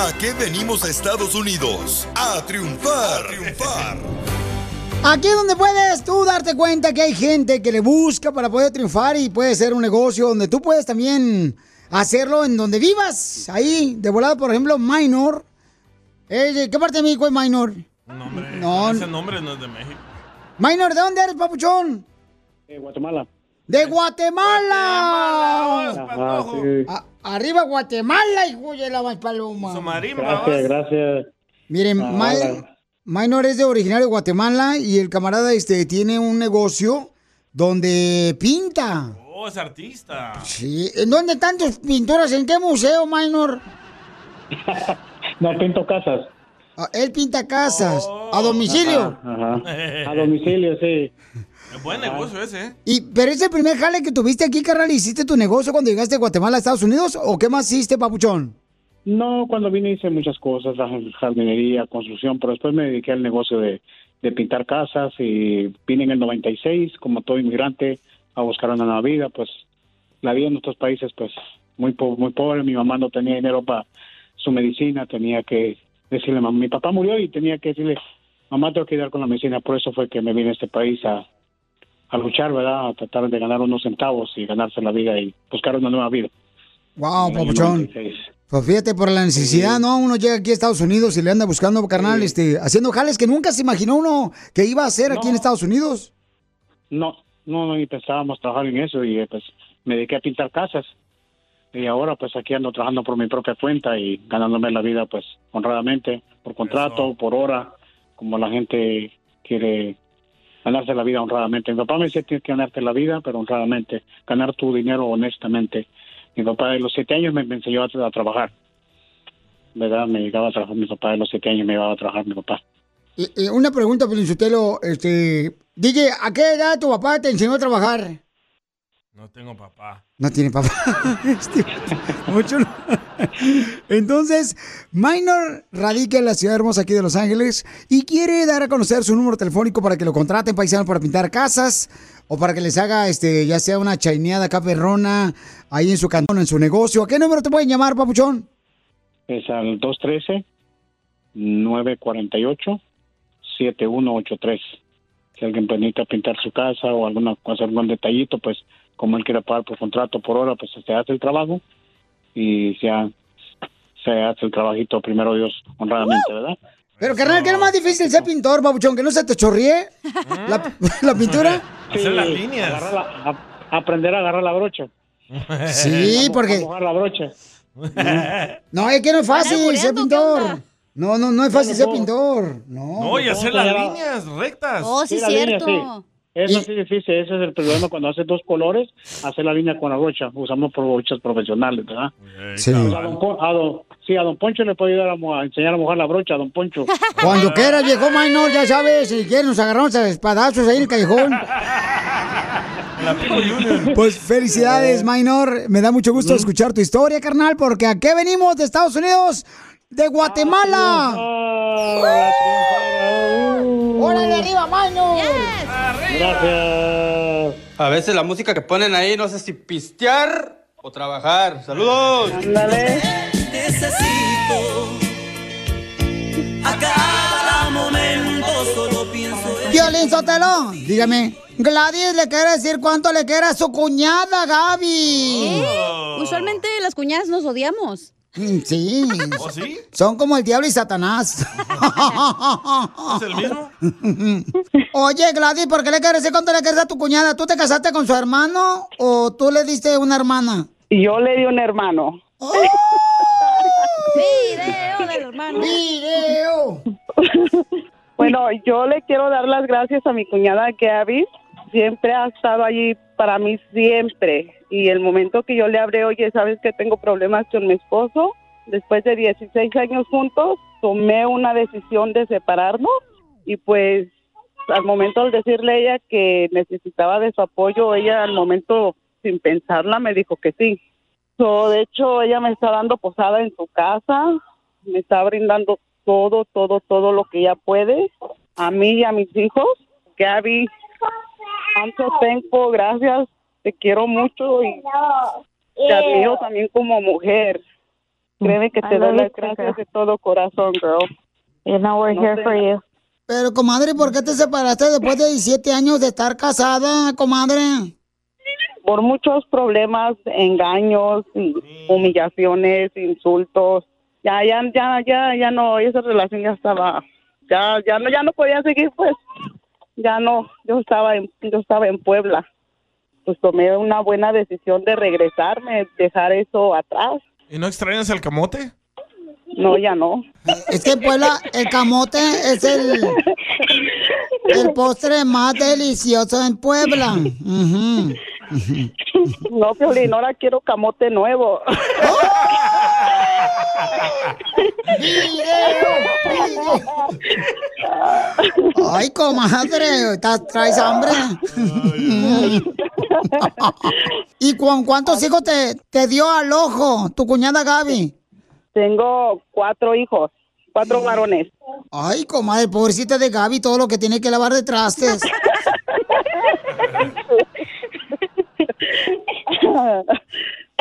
¿A qué venimos a Estados Unidos? A triunfar, a triunfar. Aquí es donde puedes tú darte cuenta que hay gente que le busca para poder triunfar y puede ser un negocio donde tú puedes también hacerlo en donde vivas. Ahí, de volada, por ejemplo, Minor. Eh, ¿de ¿Qué parte de México es Minor? Nombre, No. Ese nombre no es de México. Minor, ¿de dónde eres, papuchón? De Guatemala. ¡De Guatemala! Ajá, sí. A- arriba Guatemala, hijo de la más paloma. Gracias, gracias. Miren, Ah, es de originario de Guatemala y el camarada este tiene un negocio donde pinta. Oh, es artista. Sí, ¿en dónde están tus pinturas? ¿En qué museo, Minor? No, pinto casas. Ah, él pinta casas a domicilio. Ajá, ajá. A domicilio, sí. Es buen negocio ese, ¿eh? Y, pero es el primer jale que tuviste aquí, carnal. ¿Hiciste tu negocio cuando llegaste de Guatemala a Estados Unidos? ¿O qué más hiciste, papuchón? No, cuando vine hice muchas cosas, jardinería, construcción, pero después me dediqué al negocio de, de pintar casas y vine en el 96, como todo inmigrante, a buscar una nueva vida, pues la vida en nuestros países, pues muy, po- muy pobre, mi mamá no tenía dinero para su medicina, tenía que decirle, mamá, mi papá murió y tenía que decirle, mamá, tengo que ayudar con la medicina, por eso fue que me vine a este país a, a luchar, ¿verdad? A tratar de ganar unos centavos y ganarse la vida y buscar una nueva vida. Wow, papuchón. 96. Pues fíjate, por la necesidad, ¿no? Uno llega aquí a Estados Unidos y le anda buscando, carnal, este, haciendo jales que nunca se imaginó uno que iba a hacer aquí en Estados Unidos. No, no, no, ni pensábamos trabajar en eso y eh, pues me dediqué a pintar casas. Y ahora pues aquí ando trabajando por mi propia cuenta y ganándome la vida pues honradamente, por contrato, por hora, como la gente quiere ganarse la vida honradamente. Mi papá me decía tienes que ganarte la vida, pero honradamente, ganar tu dinero honestamente. Mi papá de los siete años me, enseñó a, a trabajar. ¿Verdad? Me llegaba a trabajar mi papá de los siete años, me llevaba a trabajar mi papá. Una pregunta, Pelinchotelo, este, DJ, ¿a qué edad tu papá te enseñó a trabajar? No tengo papá. No tiene papá. Este, mucho no. Entonces, Minor radica en la ciudad hermosa aquí de Los Ángeles y quiere dar a conocer su número telefónico para que lo contraten paisanos para pintar casas o para que les haga, este, ya sea una chaineada acá perrona ahí en su cantón, en su negocio. ¿A qué número te pueden llamar, papuchón? Es al 213-948-7183. Si alguien pues, necesita pintar su casa o alguna cosa, algún detallito, pues como él quiere pagar por contrato, por hora, pues se hace el trabajo y se, ha- se hace el trabajito, primero Dios, honradamente, ¿verdad? Pero, carnal, ¿qué es lo más difícil ser pintor, papuchón? ¿Que no se te chorríe la, la pintura? Hacer las líneas. aprender a agarrar la brocha. Sí, Vamos- porque- a agarrar la brocha. No, es que no es fácil ser ¿qué pintor. No, no, no es fácñ No, ser no. pintor. No. No, y hacer las líneas rectas. Oh, sí, Sí, la cierto. línea, sí. Eso sí difícil, ese es el problema cuando haces dos colores, hacer la línea con la brocha. Usamos por brochas profesionales, ¿verdad? Sí. Pues a don Pon- a don- sí, a don Poncho le puede ayudar a, enseñar a mojar la brocha, a don Poncho. Cuando quiera, viejo minor, ya sabes, si quieren nos agarramos a espadazos ahí en el callejón. Pues felicidades, Minor. Me da mucho gusto escuchar tu historia, carnal, porque ¿a qué venimos de Estados Unidos? ¡De Guatemala! ¡Órale, arriba, Minor! Gracias. A veces la música que ponen ahí, no sé si pistear o trabajar. ¡Saludos! Necesito a cada momento solo pienso en Violín Sotelo, dígame. Gladys le quiere decir cuánto le quiere a su cuñada, Gaby. ¿Eh? Usualmente las cuñadas nos odiamos. Mm, Sí. ¿Oh, sí? Son como el diablo y Satanás. ¿Es el mismo? Oye, Gladys, ¿por qué le quieres decir cuánto le quieres a tu cuñada? ¿Tú te casaste con su hermano o tú le diste una hermana? Yo le di un hermano. Video del hermano. Video. Bueno, yo le quiero dar las gracias a mi cuñada Gaby. Siempre ha estado allí para mí, siempre. Y el momento que yo le hablé, oye, ¿sabes que tengo problemas con mi esposo? Después de 16 años juntos, tomé una decisión de separarnos. Y pues, al momento de decirle a ella que necesitaba de su apoyo, ella al momento, sin pensarla, me dijo que sí. So, de hecho, ella me está dando posada en su casa, me está brindando todo, todo, todo lo que ella puede, a mí y a mis hijos. Gaby, I'm so gracias, te quiero mucho y te admiro también como mujer. Créeme que te doy las gracias de todo corazón, girl. You know we're No here sé. for you. Pero, comadre, ¿por qué te separaste después de 17 años de estar casada, comadre? Por muchos problemas, engaños, y humillaciones, insultos. Ya, ya, ya, ya, ya no, esa relación ya estaba, ya, ya no, ya no podía seguir, pues. Ya no, yo estaba en, yo estaba en Puebla. Pues tomé una buena decisión de regresarme, dejar eso atrás. ¿Y no extrañas el camote? No, ya no. Es que en Puebla el camote es el, el postre más delicioso en Puebla. Ujú. No, Piolín, ahora quiero camote nuevo. Ay, comadre, ¿estás- ¿traes hambre? ¿Y con cuántos hijos te, te dio al ojo tu cuñada Gaby? Tengo cuatro hijos, cuatro varones. Ay, comadre, pobrecita de Gaby, todo lo que tiene que lavar de trastes.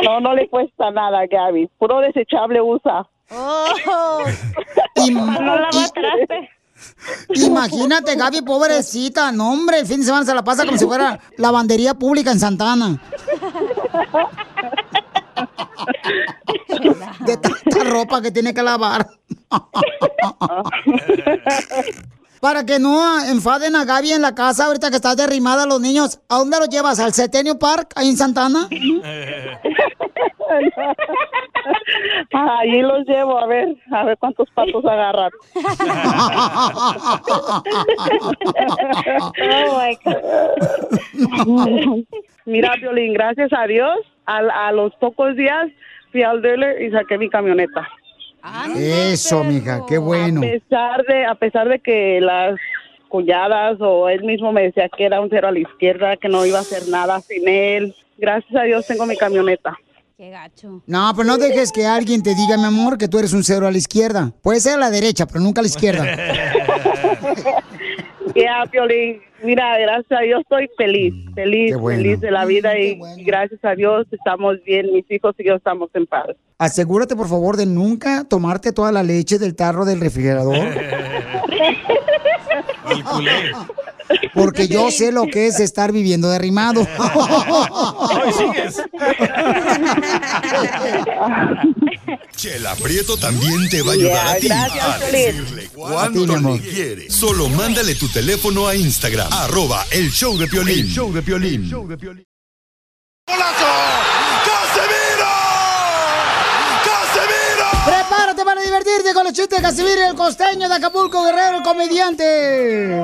No, no le cuesta nada, Gaby. Puro desechable usa. Y- No lava y- traste. Imagínate, Gaby, pobrecita. No, hombre, el fin de semana se la pasa como si fuera lavandería pública en Santana. De tanta ropa que tiene que lavar. Para que no enfaden a Gaby en la casa ahorita que estás derrimada a los niños. ¿A dónde los llevas? ¿Al Cetenio Park, ahí en Santana? Allí los llevo a ver, a ver cuántos patos agarran. Oh my Mira, Violín, gracias a Dios, a, a los pocos días fui al dealer y saqué mi camioneta. Eso, mija, qué bueno. A pesar de, a pesar de que las cuñadas o él mismo me decía que era un cero a la izquierda, que no iba a hacer nada sin él. Gracias a Dios tengo mi camioneta. Qué gacho. No, pero no dejes que alguien te diga, mi amor, que tú eres un cero a la izquierda. Puede ser a la derecha, pero nunca a la izquierda. Ya, Piolín, mira, gracias a Dios estoy feliz, feliz, bueno. feliz de la vida y gracias a Dios estamos bien, mis hijos y yo estamos en paz. Asegúrate, por favor, de nunca tomarte toda la leche del tarro del refrigerador. El culé. Porque yo sé lo que es estar viviendo derrimado. Sigues. Chela Prieto también te va a ayudar a ti gracias, a decirle A ti, mi cuánto le quieres. Solo mándale tu teléfono a Instagram, arroba el show de Piolín. El show de Piolín. Prepárate para divertirte con los chistes de Casimiro, el costeño de Acapulco Guerrero, el comediante.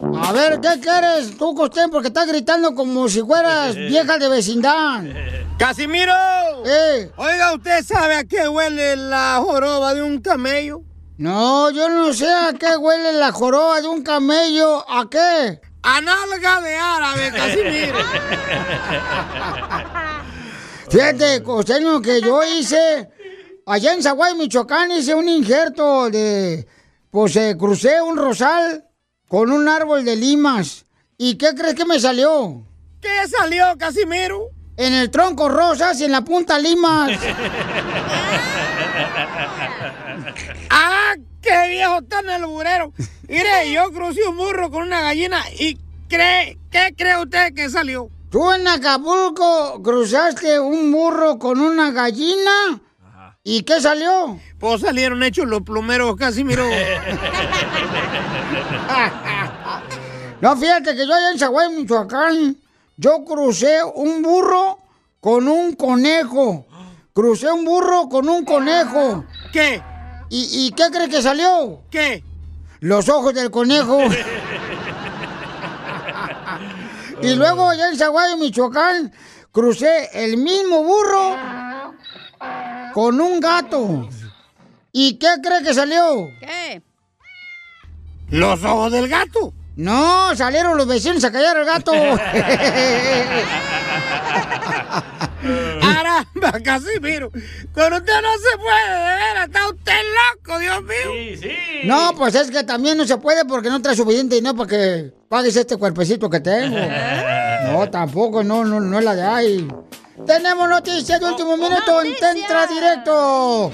A ver, ¿qué quieres tú, Costén? Porque estás gritando como si fueras vieja de vecindad. ¡Casimiro! Eh. Oiga, ¿usted sabe a qué huele la joroba de un camello? No, yo no sé a qué huele la joroba de un camello. ¿A qué? A nalga de árabe, Casimiro. Fíjate, costeño, que yo hice allá en Zaguay, Michoacán, hice un injerto de. Pues eh, crucé un rosal con un árbol de limas. ¿Y qué crees que me salió? ¿Qué salió, Casimiro? En el tronco rosas y en la punta limas. ¡Ah, qué viejo tan el burero! Mire, yo crucé un burro con una gallina y cree, ¿qué cree usted que salió? ¿Tú en Acapulco cruzaste un burro con una gallina? ¿Y qué salió? Pues salieron hechos los plumeros, Casimiro. No, fíjate que yo allá en Zaguay, Michoacán, yo crucé un burro con un conejo. Crucé un burro con un conejo. ¿Qué? ¿Y, y qué crees que salió? ¿Qué? Los ojos del conejo. y luego allá en Zaguayo, Michoacán, crucé el mismo burro con un gato. ¿Y qué crees que salió? ¿Qué? ¿Los ojos del gato? No, salieron los vecinos a callar al gato. ¡Caramba, Casimiro! Con usted no se puede, de veras, está usted loco, Dios mío. Sí, sí. No, pues es que también no se puede porque no trae suficiente dinero para que pagues este cuerpecito que tengo. No, tampoco, no, no, no es la de ahí. Tenemos noticias de último minuto en Tentra Directo.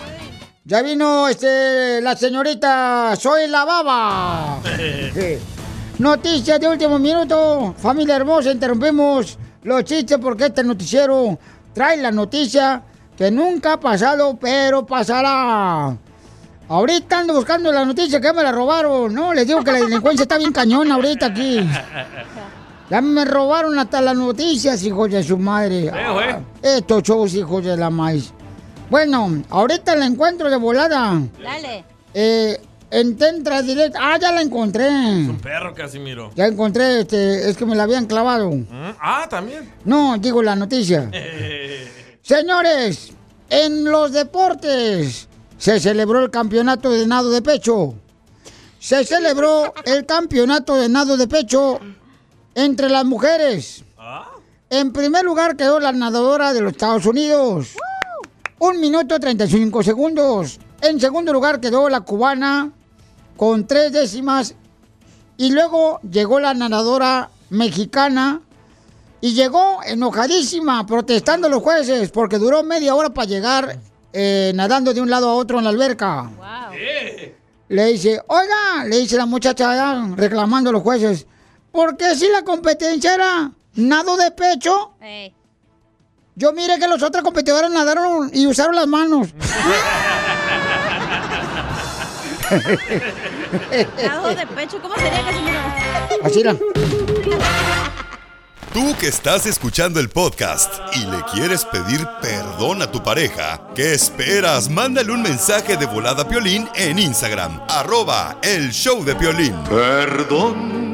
Ya vino este la señorita Soy la Baba. Noticias de último minuto. Familia hermosa, interrumpimos los chistes porque este noticiero trae la noticia que nunca ha pasado, pero pasará. Ahorita ando buscando la noticia que me la robaron. No, les digo que la delincuencia está bien cañona ahorita aquí. Ya me robaron hasta las noticias, hijos de su madre. Ah, estos shows, hijos de la maíz. Bueno, ahorita la encuentro de volada. Dale. Eh, en Tentra Direct. Ah, ya la encontré. Un perro, Casimiro. Ya encontré, este, es que me la habían clavado. Mm, Ah, también. No, digo la noticia. Señores, en los deportes se celebró el campeonato de nado de pecho. Se celebró el campeonato de nado de pecho entre las mujeres. En primer lugar quedó la nadadora de los Estados Unidos. Un minuto 35 segundos. En segundo lugar quedó la cubana con tres décimas. Y luego llegó la nadadora mexicana y llegó enojadísima, protestando a los jueces, porque duró media hora para llegar eh, nadando de un lado a otro en la alberca. Le dice, oiga, le dice la muchacha reclamando a los jueces, ¿por qué si la competencia era nado de pecho? Ey. Yo mire que los otros competidores nadaron y usaron las manos. Nado de pecho, ¿cómo sería Casimiro? Así era. Tú que estás escuchando el podcast y le quieres pedir perdón a tu pareja, ¿qué esperas? Mándale un mensaje de volada a Piolín en Instagram, arroba el show de Piolín. Perdón.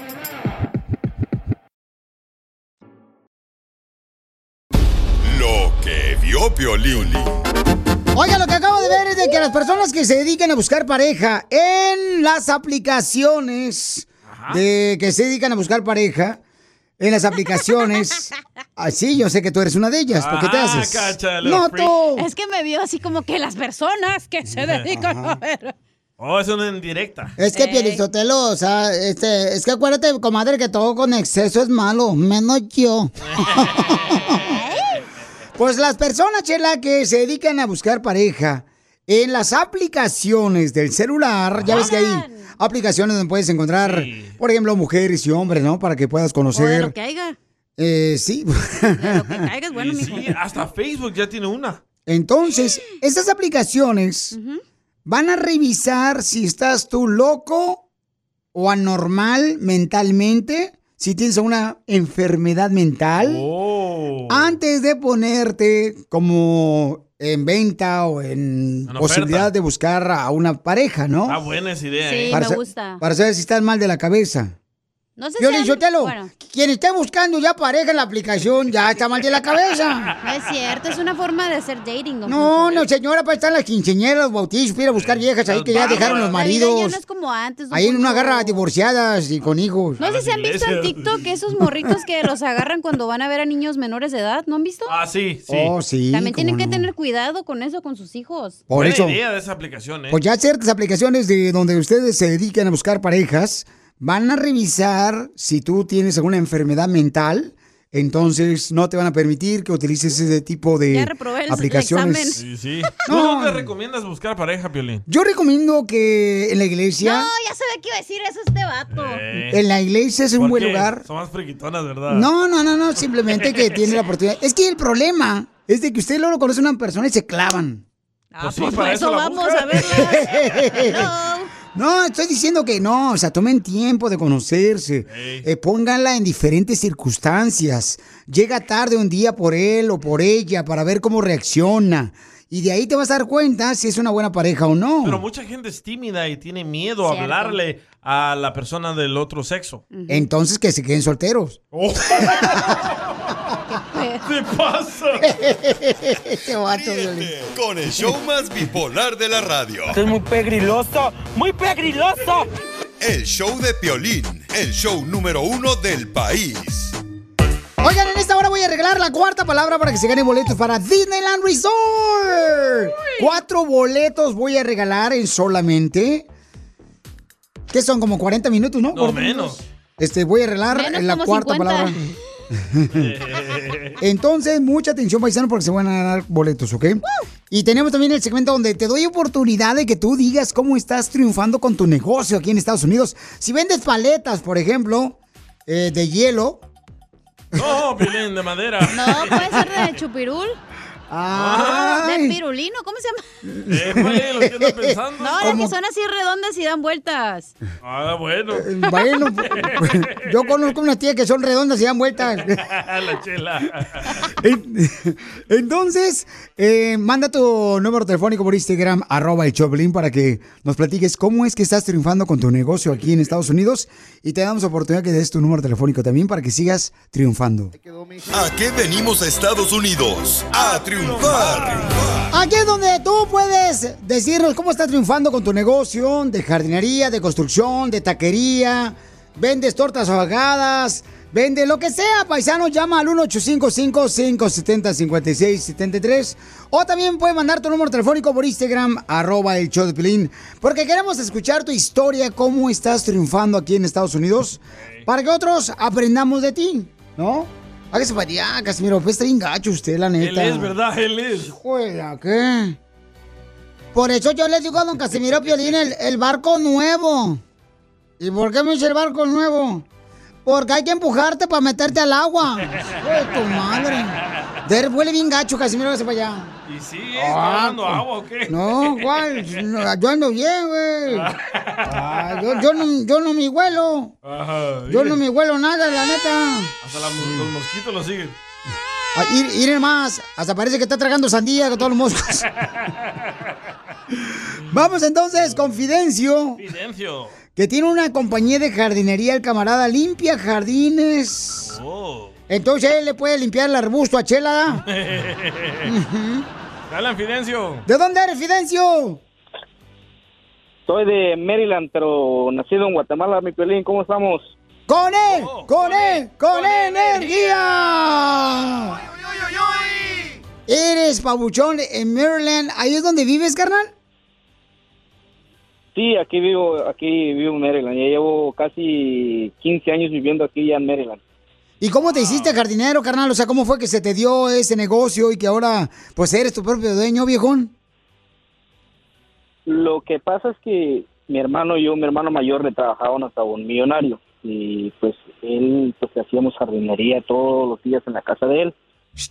Vio Piolín. Oiga, lo que acabo de ver es de que las personas que se dedican a buscar pareja en las aplicaciones de que se dedican a buscar pareja en las aplicaciones. Así, yo sé que tú eres una de ellas. ¿Por qué te Ah, haces? cáchale, no, tú. Es que me vio así como que las personas que se dedican a ver. Oh, es una indirecta. Es que Pielizotelo, o sea, este, es que acuérdate, comadre, que todo con exceso es malo, menos yo. pues las personas, Chela, que se dedican a buscar pareja en las aplicaciones del celular, ya ves que hay aplicaciones donde puedes encontrar, por ejemplo, mujeres y hombres, ¿no? Para que puedas O de conocer. lo que haya. Eh, sí. De lo que caiga es bueno, Y mijo. sí, hasta Facebook ya tiene una. Entonces, estas aplicaciones van a revisar si estás tú loco o anormal mentalmente, si tienes una enfermedad mental, Oh. antes de ponerte como en venta o en posibilidad oferta. de buscar a una pareja, ¿no? Ah, buena esa idea, Sí, ¿eh? Para me gusta. Para saber si estás mal de la cabeza. No sé Piolín si... Sotelo, Bueno, quien esté buscando ya pareja en la aplicación ya está mal de la cabeza. no es cierto, es una forma de hacer dating. No, no, señora, para estar las quinceñeras, los bautizos, para ir a buscar viejas ahí que ya dejaron los maridos. no es como antes. Ahí en una Poncho. garra divorciadas y con hijos. No sé si han visto en TikTok esos morritos que los agarran cuando van a ver a niños menores de edad, ¿no han visto? Ah, sí, sí. Oh, sí. También tienen cómo que no. tener cuidado con eso, con sus hijos. Por Buena eso. idea de esa aplicación, ¿eh? Pues ya ciertas aplicaciones de donde ustedes se dedican a buscar parejas van a revisar si tú tienes alguna enfermedad mental. Entonces no te van a permitir que utilices ese tipo de Ya reprobé el- el aplicaciones. examen. Sí, sí. ¿Tú No. dónde recomiendas buscar pareja, Piolín? Yo recomiendo que en la iglesia, No, ya sabía que iba a decir eso este vato. Eh. en la iglesia es un ¿Por buen qué? lugar. Son más friquitonas, ¿verdad? No, no, no, no, simplemente que tiene la oportunidad. Es que el problema es de que usted luego conoce a una persona y se clavan. Pues sí, Pues para eso vamos a verlas. No, estoy diciendo que no, o sea, tomen tiempo de conocerse, Eh, pónganla en diferentes circunstancias, llega tarde un día por él o por ella para ver cómo reacciona y de ahí te vas a dar cuenta si es una buena pareja o no. Pero mucha gente es tímida y tiene miedo a hablarle a la persona del otro sexo. Entonces que se queden solteros. Oh. ¿Qué pasa? Este vato, Violín. Con el show más bipolar de la radio. Esto es muy pegriloso, muy pegriloso. El show de Piolín, el show número uno del país. Oigan, en esta hora voy a arreglar la cuarta palabra para que se ganen boletos para Disneyland Resort. Cuatro boletos voy a regalar en solamente. ¿Qué son? Como 40 minutos, ¿no? No, 40 menos. Este, voy a arreglar Menos la cuarta 50. palabra. Entonces, mucha atención, paisano, porque se van a ganar boletos, ¿ok? Y tenemos también el segmento donde te doy oportunidad de que tú digas cómo estás triunfando con tu negocio aquí en Estados Unidos. Si vendes paletas, por ejemplo, eh, de hielo. No, Piolín, de madera. No, puede ser de chupirul. Ay. De pirulino, ¿cómo se llama? Eh, pues, lo que ando pensando. No, las que son así redondas y dan vueltas. Ah, bueno. Eh, Bueno, yo conozco unas tías que son redondas y dan vueltas. la chela. Entonces, eh, manda tu número telefónico por Instagram, arroba el Choplin, para que nos platiques cómo es que estás triunfando con tu negocio aquí en Estados Unidos. Y te damos oportunidad que des tu número telefónico también para que sigas triunfando. ¿A qué venimos a Estados Unidos? A triunfar. Aquí es donde tú puedes decirnos cómo estás triunfando con tu negocio de jardinería, de construcción, de taquería, vendes tortas ahogadas, vende lo que sea, paisano, llama al 1-855-570-5673 o también puedes mandar tu número telefónico por Instagram, arroba el show de Pilín, porque queremos escuchar tu historia, cómo estás triunfando aquí en Estados Unidos, para que otros aprendamos de ti, ¿no? Hágase para allá, Casimiro, pues está bien gacho usted, la Él neta. es, ¿verdad? Él es. Juega, ¿qué? Por eso yo le digo a don Casimiro Piolín el, el barco nuevo. ¿Y por qué me dice el barco nuevo? Porque hay que empujarte para meterte al agua. ¡Joder, tu madre! De huele bien gacho, Casimiro, hágase para allá. ¿Y sí? Ah, ¿Está dando pues, agua o qué? No, ¿cuál? No, yo ando bien, güey. Ah, yo, yo no, yo no me huelo. Ajá. Yo no me huelo nada, la neta. Hasta la- los mosquitos lo siguen. Ah, ir, ir más, hasta parece que está tragando sandía con todos los moscos. Vamos entonces, Confidencio, Fidencio. Que tiene una compañía de jardinería, el camarada limpia jardines. Oh. Entonces él le puede limpiar el arbusto a Chela. Dale, Fidencio. ¿De dónde eres, Fidencio? Soy de Maryland, pero nacido en Guatemala, mi Piolín. ¿Cómo estamos? ¡Con él! ¡Con él! ¡Con energía! Eres pabuchón en Maryland. ¿Ahí es donde vives, carnal? Sí, aquí vivo, aquí vivo en Maryland. Ya llevo casi 15 años viviendo aquí ya en Maryland. ¿Y cómo te hiciste jardinero, carnal? O sea, ¿cómo fue que se te dio ese negocio y que ahora, pues, eres tu propio dueño, viejón? Lo que pasa es que mi hermano y yo, mi hermano mayor, le trabajaban hasta un millonario. Y pues él, pues hacíamos jardinería todos los días en la casa de él.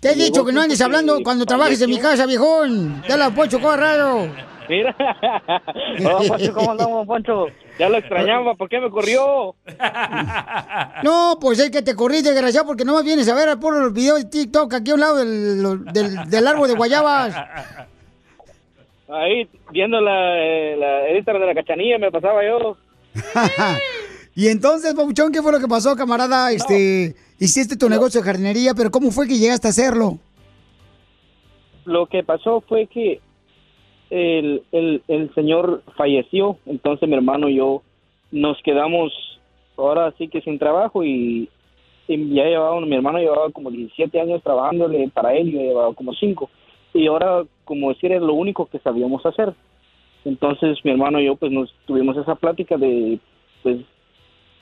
Te he dicho que no andes hablando cuando trabajes en mi casa, viejón. Ya la Poncho, raro. Mira, oh, Poncho, ¿cómo andamos, Poncho? Ya lo extrañaba, ¿por qué me corrió? No, pues es que te corrí, desgraciado, porque no me vienes a ver por los videos de TikTok aquí a un lado del, del, del árbol de guayabas. Ahí, viendo la, eh, la el Instagram de la cachanilla, me pasaba yo. y entonces, Pabuchón, ¿qué fue lo que pasó, camarada? Este, hiciste tu negocio de jardinería, pero ¿cómo fue que llegaste a hacerlo? Lo que pasó fue que el, el, el señor falleció, entonces mi hermano y yo nos quedamos ahora sí que sin trabajo y, y ya llevaba, mi hermano llevaba como 17 años trabajándole para él, yo llevaba como 5 y ahora como decir es lo único que sabíamos hacer. Entonces mi hermano y yo pues nos tuvimos esa plática de pues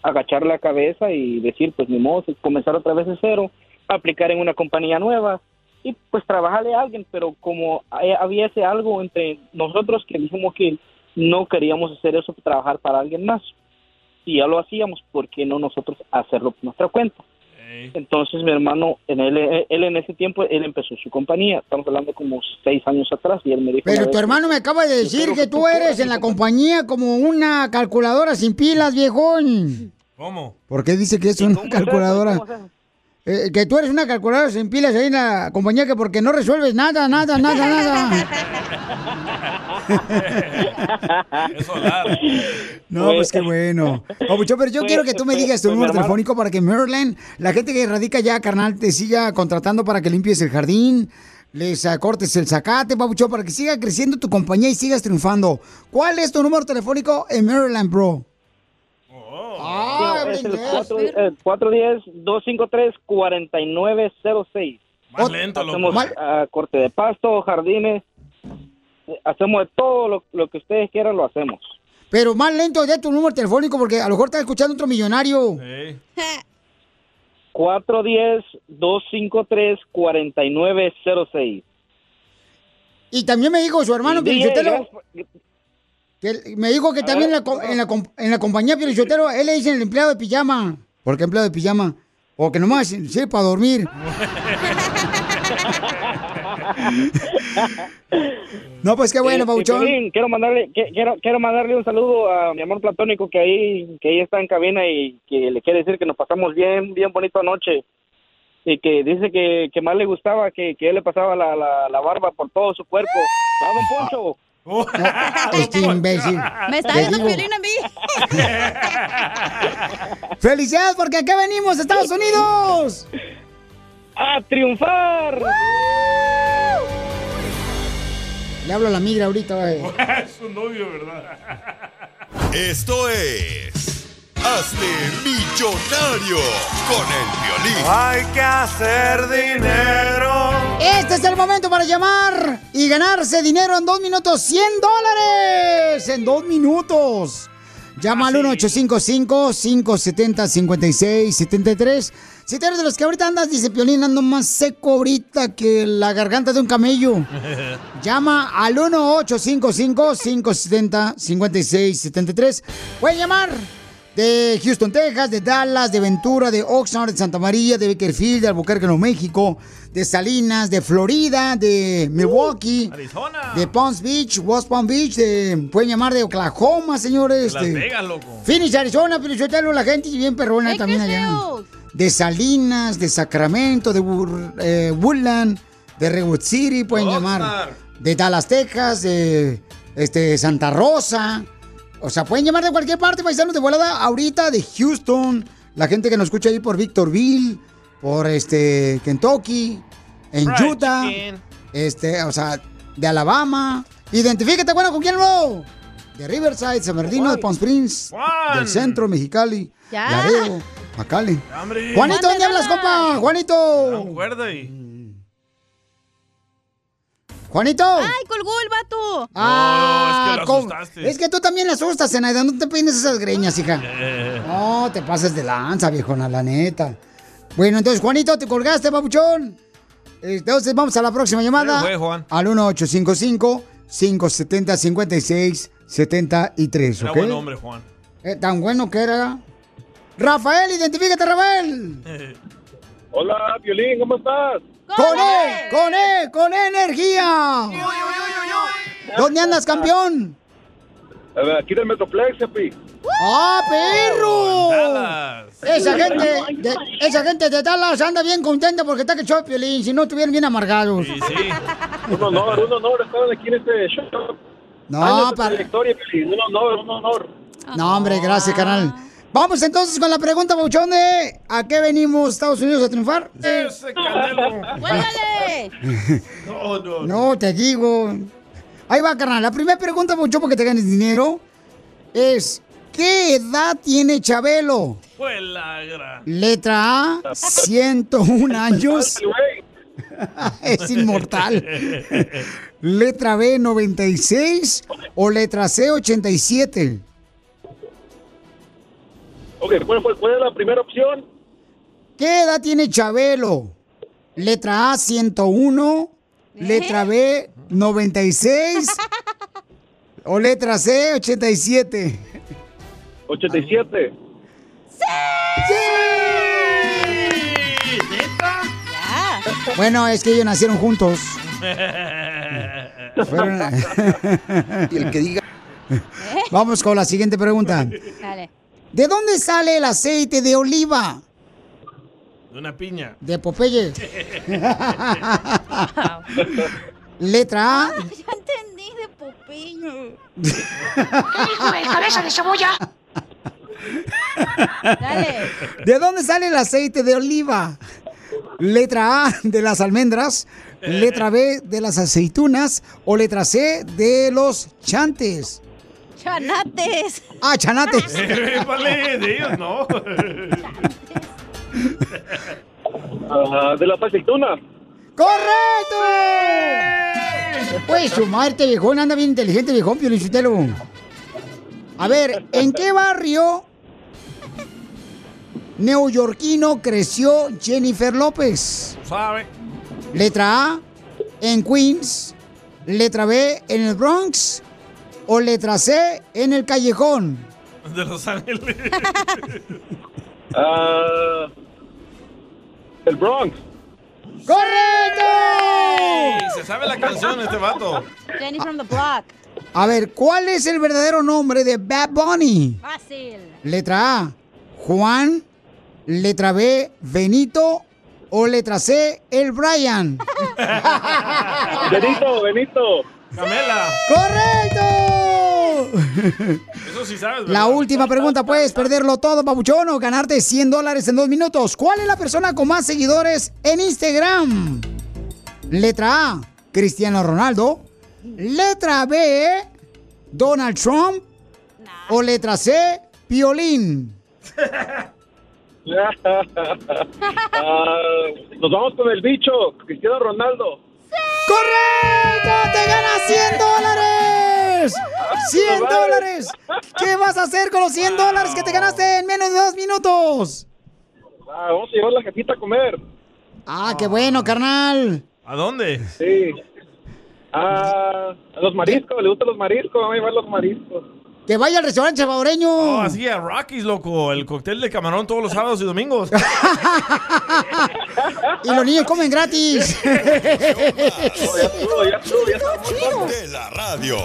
agachar la cabeza y decir pues ni modo, comenzar otra vez de cero, aplicar en una compañía nueva y pues trabajarle a alguien, pero como hay- había ese algo entre nosotros que dijimos que no queríamos hacer eso, trabajar para alguien más. Y ya lo hacíamos, ¿por qué no nosotros hacerlo por nuestra cuenta? Entonces mi hermano, en él, él en ese tiempo, él empezó su compañía, estamos hablando como seis años atrás, y él me dijo... Pero vez tu hermano me acaba de decir que tú eres en la compañía como una calculadora sin pilas, viejón. ¿Cómo? ¿Por qué dice que es una calculadora? Eh, que tú eres una calculadora sin pilas ahí en la compañía que porque no resuelves nada, nada, nada, nada. No, pues qué bueno. Papuchón, pero yo quiero que tú me digas tu número telefónico para que Maryland, la gente que radica ya, carnal, te siga contratando para que limpies el jardín, les ah, cortes el zacate, Papuchón, para que siga creciendo tu compañía y sigas triunfando. ¿Cuál es tu número telefónico en Maryland, bro? Ah, es el cuatro- eh, 410-253-4906. Más lento, loco. Hacemos ah, corte de pasto, jardines, eh, hacemos de todo lo, lo que ustedes quieran, lo hacemos. Pero más lento de tu número telefónico porque a lo mejor está escuchando otro millonario. 410-253-4906. Y también me dijo su hermano DJ, que me dijo que también en la, co- en la, en la compañía Pielichotelo, él le dice el empleado de pijama. ¿Por qué empleado de pijama? O que nomás sí para dormir. No, pues qué bueno, Eh, Pauchón. Quiero mandarle quiero quiero mandarle un saludo a mi amor platónico que ahí que ahí está en cabina y que le quiere decir que nos pasamos bien bien bonito anoche y que dice que, que más le gustaba que, que él le pasaba la, la, la barba por todo su cuerpo. ¿Ah, don Poncho? Este imbécil. Me está digo. violín a mí. ¡Felicidades porque acá venimos, Estados Unidos! ¡A triunfar! Le hablo a la migra ahorita. eh. es su novio, ¿verdad? Esto es. Hazte millonario con el violín. Hay que hacer dinero. Este es el momento para llamar y ganarse dinero en dos minutos. ¡100 dólares! En dos minutos. Llama al 1-855-570-5673. Si tú eres de los que ahorita andas, dice Piolín, ando más seco ahorita que la garganta de un camello. Llama al 1-855-570-5673. Pueden llamar de Houston, Texas, de Dallas, de Ventura, de Oxnard, de Santa María, de Bakerfield, de Albuquerque, Nuevo México, de Salinas, de Florida, de Milwaukee, de Palm Beach, West Palm Beach, de- pueden llamar de Oklahoma, señores. Las de Vegas, loco. Phoenix, Arizona, pero la gente bien perrona también allá. De Salinas, de Sacramento, de eh, Woodland, de Redwood City, pueden llamar. De Dallas, Texas, de este, Santa Rosa. O sea, pueden llamar de cualquier parte, paisanos de volada, ahorita de Houston, la gente que nos escucha ahí por Victorville, por este Kentucky, en Fried Utah. chicken. Este, o sea, de Alabama. Identifícate, bueno, ¿con quién no? De Riverside, San Bernardino, de Palm Springs, Juan. del centro, Mexicali, Ya. Laredo, Macale. Juanito, ¿dónde hablas, compa? Juanito. Juanito. ¡Ay, colgó el vato! Ah, No, es que lo ¿cómo? asustaste. Es que tú también la asustas, Zenaida. No te peines esas greñas, hija. Eh, No, te pases de lanza, viejona, la neta. Bueno, entonces, Juanito, te colgaste, papuchón. Entonces, vamos a la próxima llamada. Güey, Juan. Al 1855-570-5673, Era ¿ok? buen hombre, Juan. Eh, tan bueno que era. Rafael, identifícate, Rafael. Hola, Violín, ¿cómo estás? ¡Con E! ¡Con E! ¡Con E energía! ¿Dónde andas, campeón? Aquí del Metroplex, papi. ¡Ah, perro! Dallas. Esa gente, de, esa gente de Dallas anda bien contenta porque está que echó Piolín, si no estuvieran bien amargados. Un honor, un honor estar aquí en este show. No, Años de para- Un honor, un honor. No, hombre, gracias, canal. Vamos entonces con la pregunta, Bauchón, de ¿a qué venimos Estados Unidos a triunfar? Ese Canelo. ¡Cuélgale! No, no, No, te digo. Ahí va, carnal. La primera pregunta, Bauchón, para que te ganes dinero, es ¿qué edad tiene Chabelo? Gran. Letra A, 101 años. es inmortal. Letra B, 96. O letra C, 87. Ok, ¿cuál, fue, ¿cuál es la primera opción? ¿Qué edad tiene Chabelo? Letra A, 101. Letra B, 96. O letra C, 87. 87. Bueno, es que ellos nacieron juntos. Fueron- y el que diga. Vamos con la siguiente pregunta. Dale. ¿De dónde sale el aceite de oliva? De una piña. De Popeye. Letra A. Ya entendí de Popeye. ¡Hijo de cabeza de cebolla! Dale. ¿De dónde sale el aceite de oliva? Letra A, de las almendras. Letra B, de las aceitunas. O letra C, de los chantes. Chanates. Ah, chanates. Épale, de ellos no. Ah, de las aceitunas. ¡Correcto! Pues su madre, este viejón, anda bien inteligente, viejón, Piolichutelo. A ver, ¿en qué barrio neoyorquino creció Jennifer López? ¿Sabe? Letra A, en Queens. Letra B, en el Bronx. O letra C, en el callejón. De Los Ángeles. Ah, el Bronx. ¡Correcto! Se sabe la canción este vato. Jenny from the block. A ver, ¿cuál es el verdadero nombre de Bad Bunny? Fácil. Letra A, Juan. Letra B, Benito. O letra C, el Brian. Benito, Benito. Camela. ¡Correcto! Eso sí sabes, La ¿verdad? última pregunta, ¿puedes perderlo todo, papuchón, o ganarte 100 dólares en dos minutos? ¿Cuál es la persona con más seguidores en Instagram? Letra A, Cristiano Ronaldo. Letra B, Donald Trump. O letra C, Piolín. Ah, nos vamos con el bicho, Cristiano Ronaldo. ¡Correcto! ¡Te ganas 100 dólares! ¡100 dólares! ¿Qué vas a hacer con los 100 dólares que te ganaste en menos de dos minutos? Ah, vamos a llevar la jefita a comer. Ah, qué bueno, carnal. ¿A dónde? Sí. Ah, a los mariscos, le gustan los mariscos, vamos a llevar los mariscos. Que vaya al restaurante salvadoreño. Oh, así a Rockies, loco. El cóctel de camarón todos los sábados y domingos. Y los niños comen gratis. De la radio.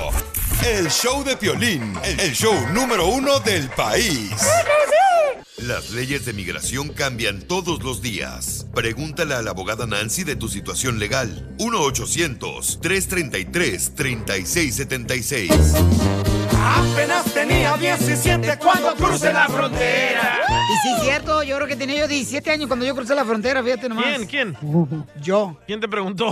El show de Piolín, el show número uno del país. Las leyes de migración cambian todos los días. Pregúntale a la abogada Nancy de tu situación legal. 1-800-333-3676. Apenas tenía 17 cuando crucé la frontera. Y sí, es cierto, yo creo que tenía yo 17 años cuando yo crucé la frontera, fíjate nomás. ¿Quién? ¿Quién? Yo. ¿Quién te preguntó?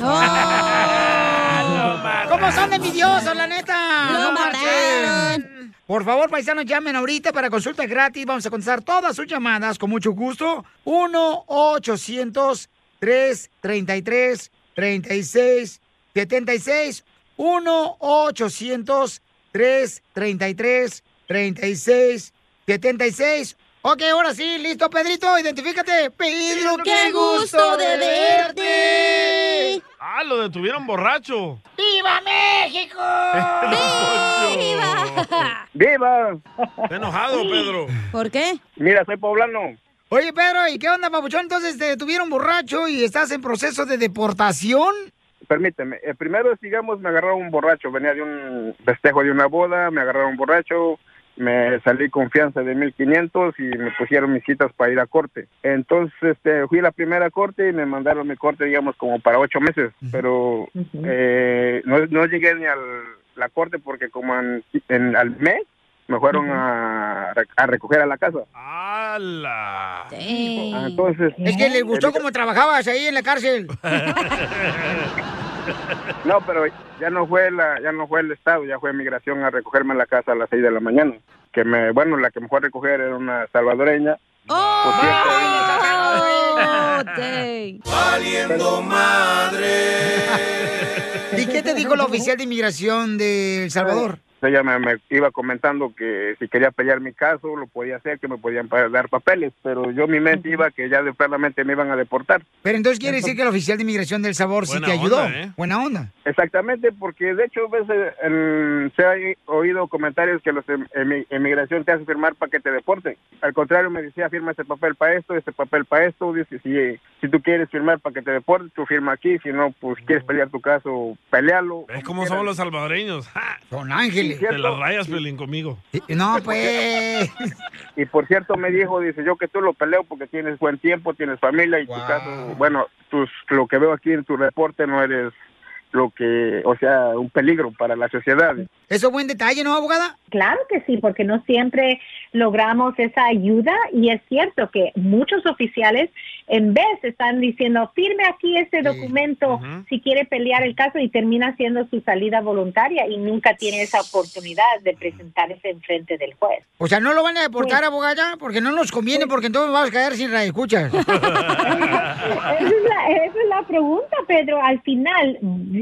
¿Cómo son de envidiosos, la neta? Lo marchen. Por favor, paisanos, llamen ahorita para consulta gratis. Vamos a contestar todas sus llamadas con mucho gusto. 1-800-333-3676. 1-800-333-3676. Ok, ahora sí, listo, Pedrito, identifícate. Pedro, qué gusto de verte. Ah, lo detuvieron borracho. ¡Viva México! ¡Viva! ¡Viva! Está enojado, Pedro. ¿Por qué? Mira, soy poblano. Oye, Pedro, ¿y qué onda, papuchón? Entonces te tuvieron borracho y estás en proceso de deportación. Permíteme, eh, primero, digamos, me agarraron un borracho. Venía de un festejo de una boda, me agarraron un borracho, me salí con fianza de 1500 y me pusieron mis citas para ir a corte. Entonces, este, fui a la primera corte y me mandaron mi corte, digamos, como para ocho meses. Pero eh, no, no llegué ni a la corte porque como en, en- al mes me fueron a, a recoger a la casa. ¡Hala! Ah, Entonces, Es que le gustó cómo trabajabas ahí en la cárcel. No, pero ya no fue la, ya no fue el estado, ya fue migración a recogerme en la casa a las 6 de la mañana. Que me, bueno, la que me fue a recoger era una salvadoreña. Valiendo madre. ¿Y qué te dijo la oficial de inmigración de El Salvador? Ella me, me iba comentando que si quería pelear mi caso, lo podía hacer, que me podían dar papeles, pero yo mi mente iba que ya de claramente me iban a deportar. Pero entonces quiere decir que el oficial de inmigración del Sabor sí te ayudó. onda, ¿eh? Buena onda. Exactamente, porque de hecho a veces en- se ha oído comentarios que los em- emigración te hace firmar para que te deporten. Al contrario, me decía, firma este papel para esto, este papel para esto. Dice, si, si tú quieres firmar para que te deporten, tú firma aquí. Si no, pues quieres pelear tu caso, pelealo. ¿Ves cómo somos los salvadoreños? ¡Ja! Son ángeles. Te las rayas, Pelín, conmigo. No, pues. Y por cierto me dijo, dice, yo que tú lo peleo porque tienes buen tiempo, tienes familia y tu caso, bueno, tus, lo que veo aquí en tu reporte no eres lo que, o sea, un peligro para la sociedad. Eso es buen detalle, ¿no, abogada? Claro que sí, porque no siempre logramos esa ayuda y es cierto que muchos oficiales en vez están diciendo firme aquí este documento si quiere pelear el caso y termina haciendo su salida voluntaria y nunca tiene esa oportunidad de presentarse en frente del juez. O sea, ¿no lo van a deportar, abogada? Porque no nos conviene, porque entonces vamos a caer sin escuchas. Esa es, la, esa es la pregunta, Pedro. Al final,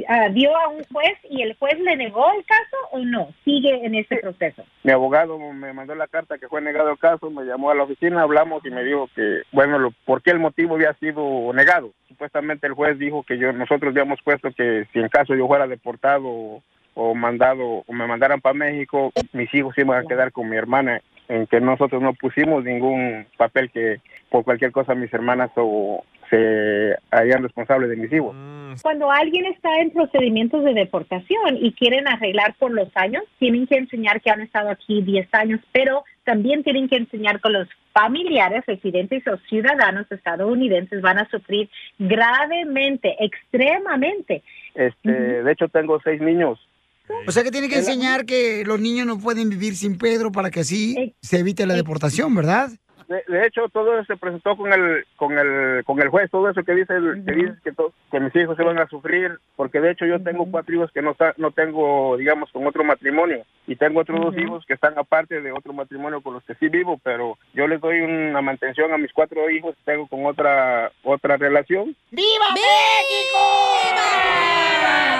ah, ¿dio a un juez y el juez le negó el caso o no? Sigue en ese proceso. Mi abogado me mandó la carta que fue negado el caso, me llamó a la oficina, hablamos y me dijo que, bueno, lo, ¿por qué el motivo había sido negado? Supuestamente el juez dijo que yo nosotros habíamos puesto que si en caso yo fuera deportado o, o mandado o me mandaran para México, mis hijos iban a quedar con mi hermana, en que nosotros no pusimos ningún papel que por cualquier cosa mis hermanas o se harían responsables de mis hijos. Cuando alguien está en procedimientos de deportación y quieren arreglar por los años, tienen que enseñar que han estado aquí 10 años, pero también tienen que enseñar que los familiares, residentes o ciudadanos estadounidenses van a sufrir gravemente, extremadamente. Este, de hecho tengo seis niños. O sea que tiene que enseñar que los niños no pueden vivir sin Pedro para que así se evite la deportación, ¿verdad? De, de hecho, todo eso se presentó con el con el con el juez, todo eso que dice el- que dice que, to- que mis hijos se van a sufrir, porque de hecho yo tengo cuatro hijos que no no tengo, digamos, con otro matrimonio y tengo otros dos hijos que están aparte de otro matrimonio con los que sí vivo, pero yo les doy una mantención a mis cuatro hijos que tengo con otra otra relación. ¡Viva México!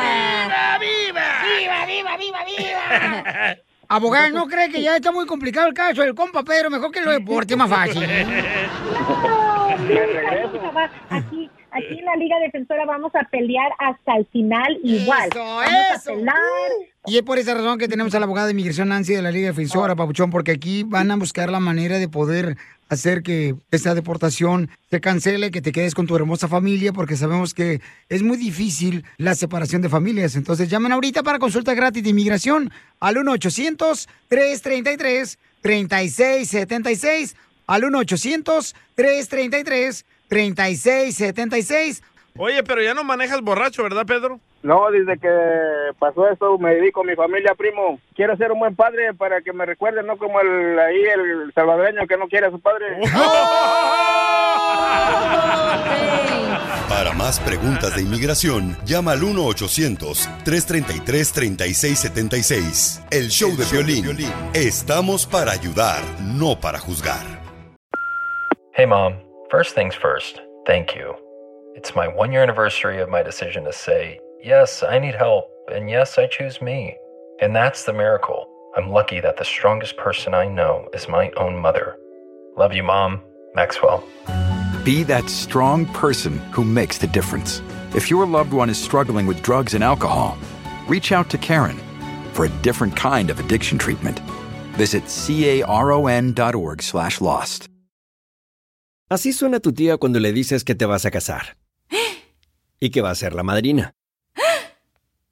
¡Viva, viva! ¡Viva, viva, viva, viva! Abogada, ¿no cree que ya está muy complicado el caso del compa Pedro? Mejor que lo deporte más fácil. Nunca va. Aquí, aquí en la Liga Defensora vamos a pelear hasta el final igual. vamos a pelear. Y es por esa razón que tenemos a la abogada de inmigración Nancy de la Liga Defensora, Papuchón, porque aquí van a buscar la manera de poder hacer que esta deportación se cancele, que te quedes con tu hermosa familia, porque sabemos que es muy difícil la separación de familias. Entonces llamen ahorita para consulta gratis de inmigración al 1-800-333-3676, al 1-800-333-3676. Oye, pero ya no manejas borracho, ¿verdad, Pedro? No, desde que pasó eso me dedico a mi familia, primo. Quiero ser un buen padre para que me recuerden, no como el ahí el salvadoreño que no quiere a su padre. Para más preguntas de inmigración, llama al 1-800-333-3676. El show de violín. Estamos para ayudar, no para juzgar. Hey, Mom. First things first, thank you. It's my one year anniversary of my decision to say, yes, I need help, and yes, I choose me. And that's the miracle. I'm lucky that the strongest person I know is my own mother. Love you, Mom. Maxwell. Be that strong person who makes the difference. If your loved one is struggling with drugs and alcohol, reach out to Karen for a different kind of addiction treatment. Visit caron.org slash lost. Así suena tu tía cuando le dices que te vas a casar. Y que va a ser la madrina.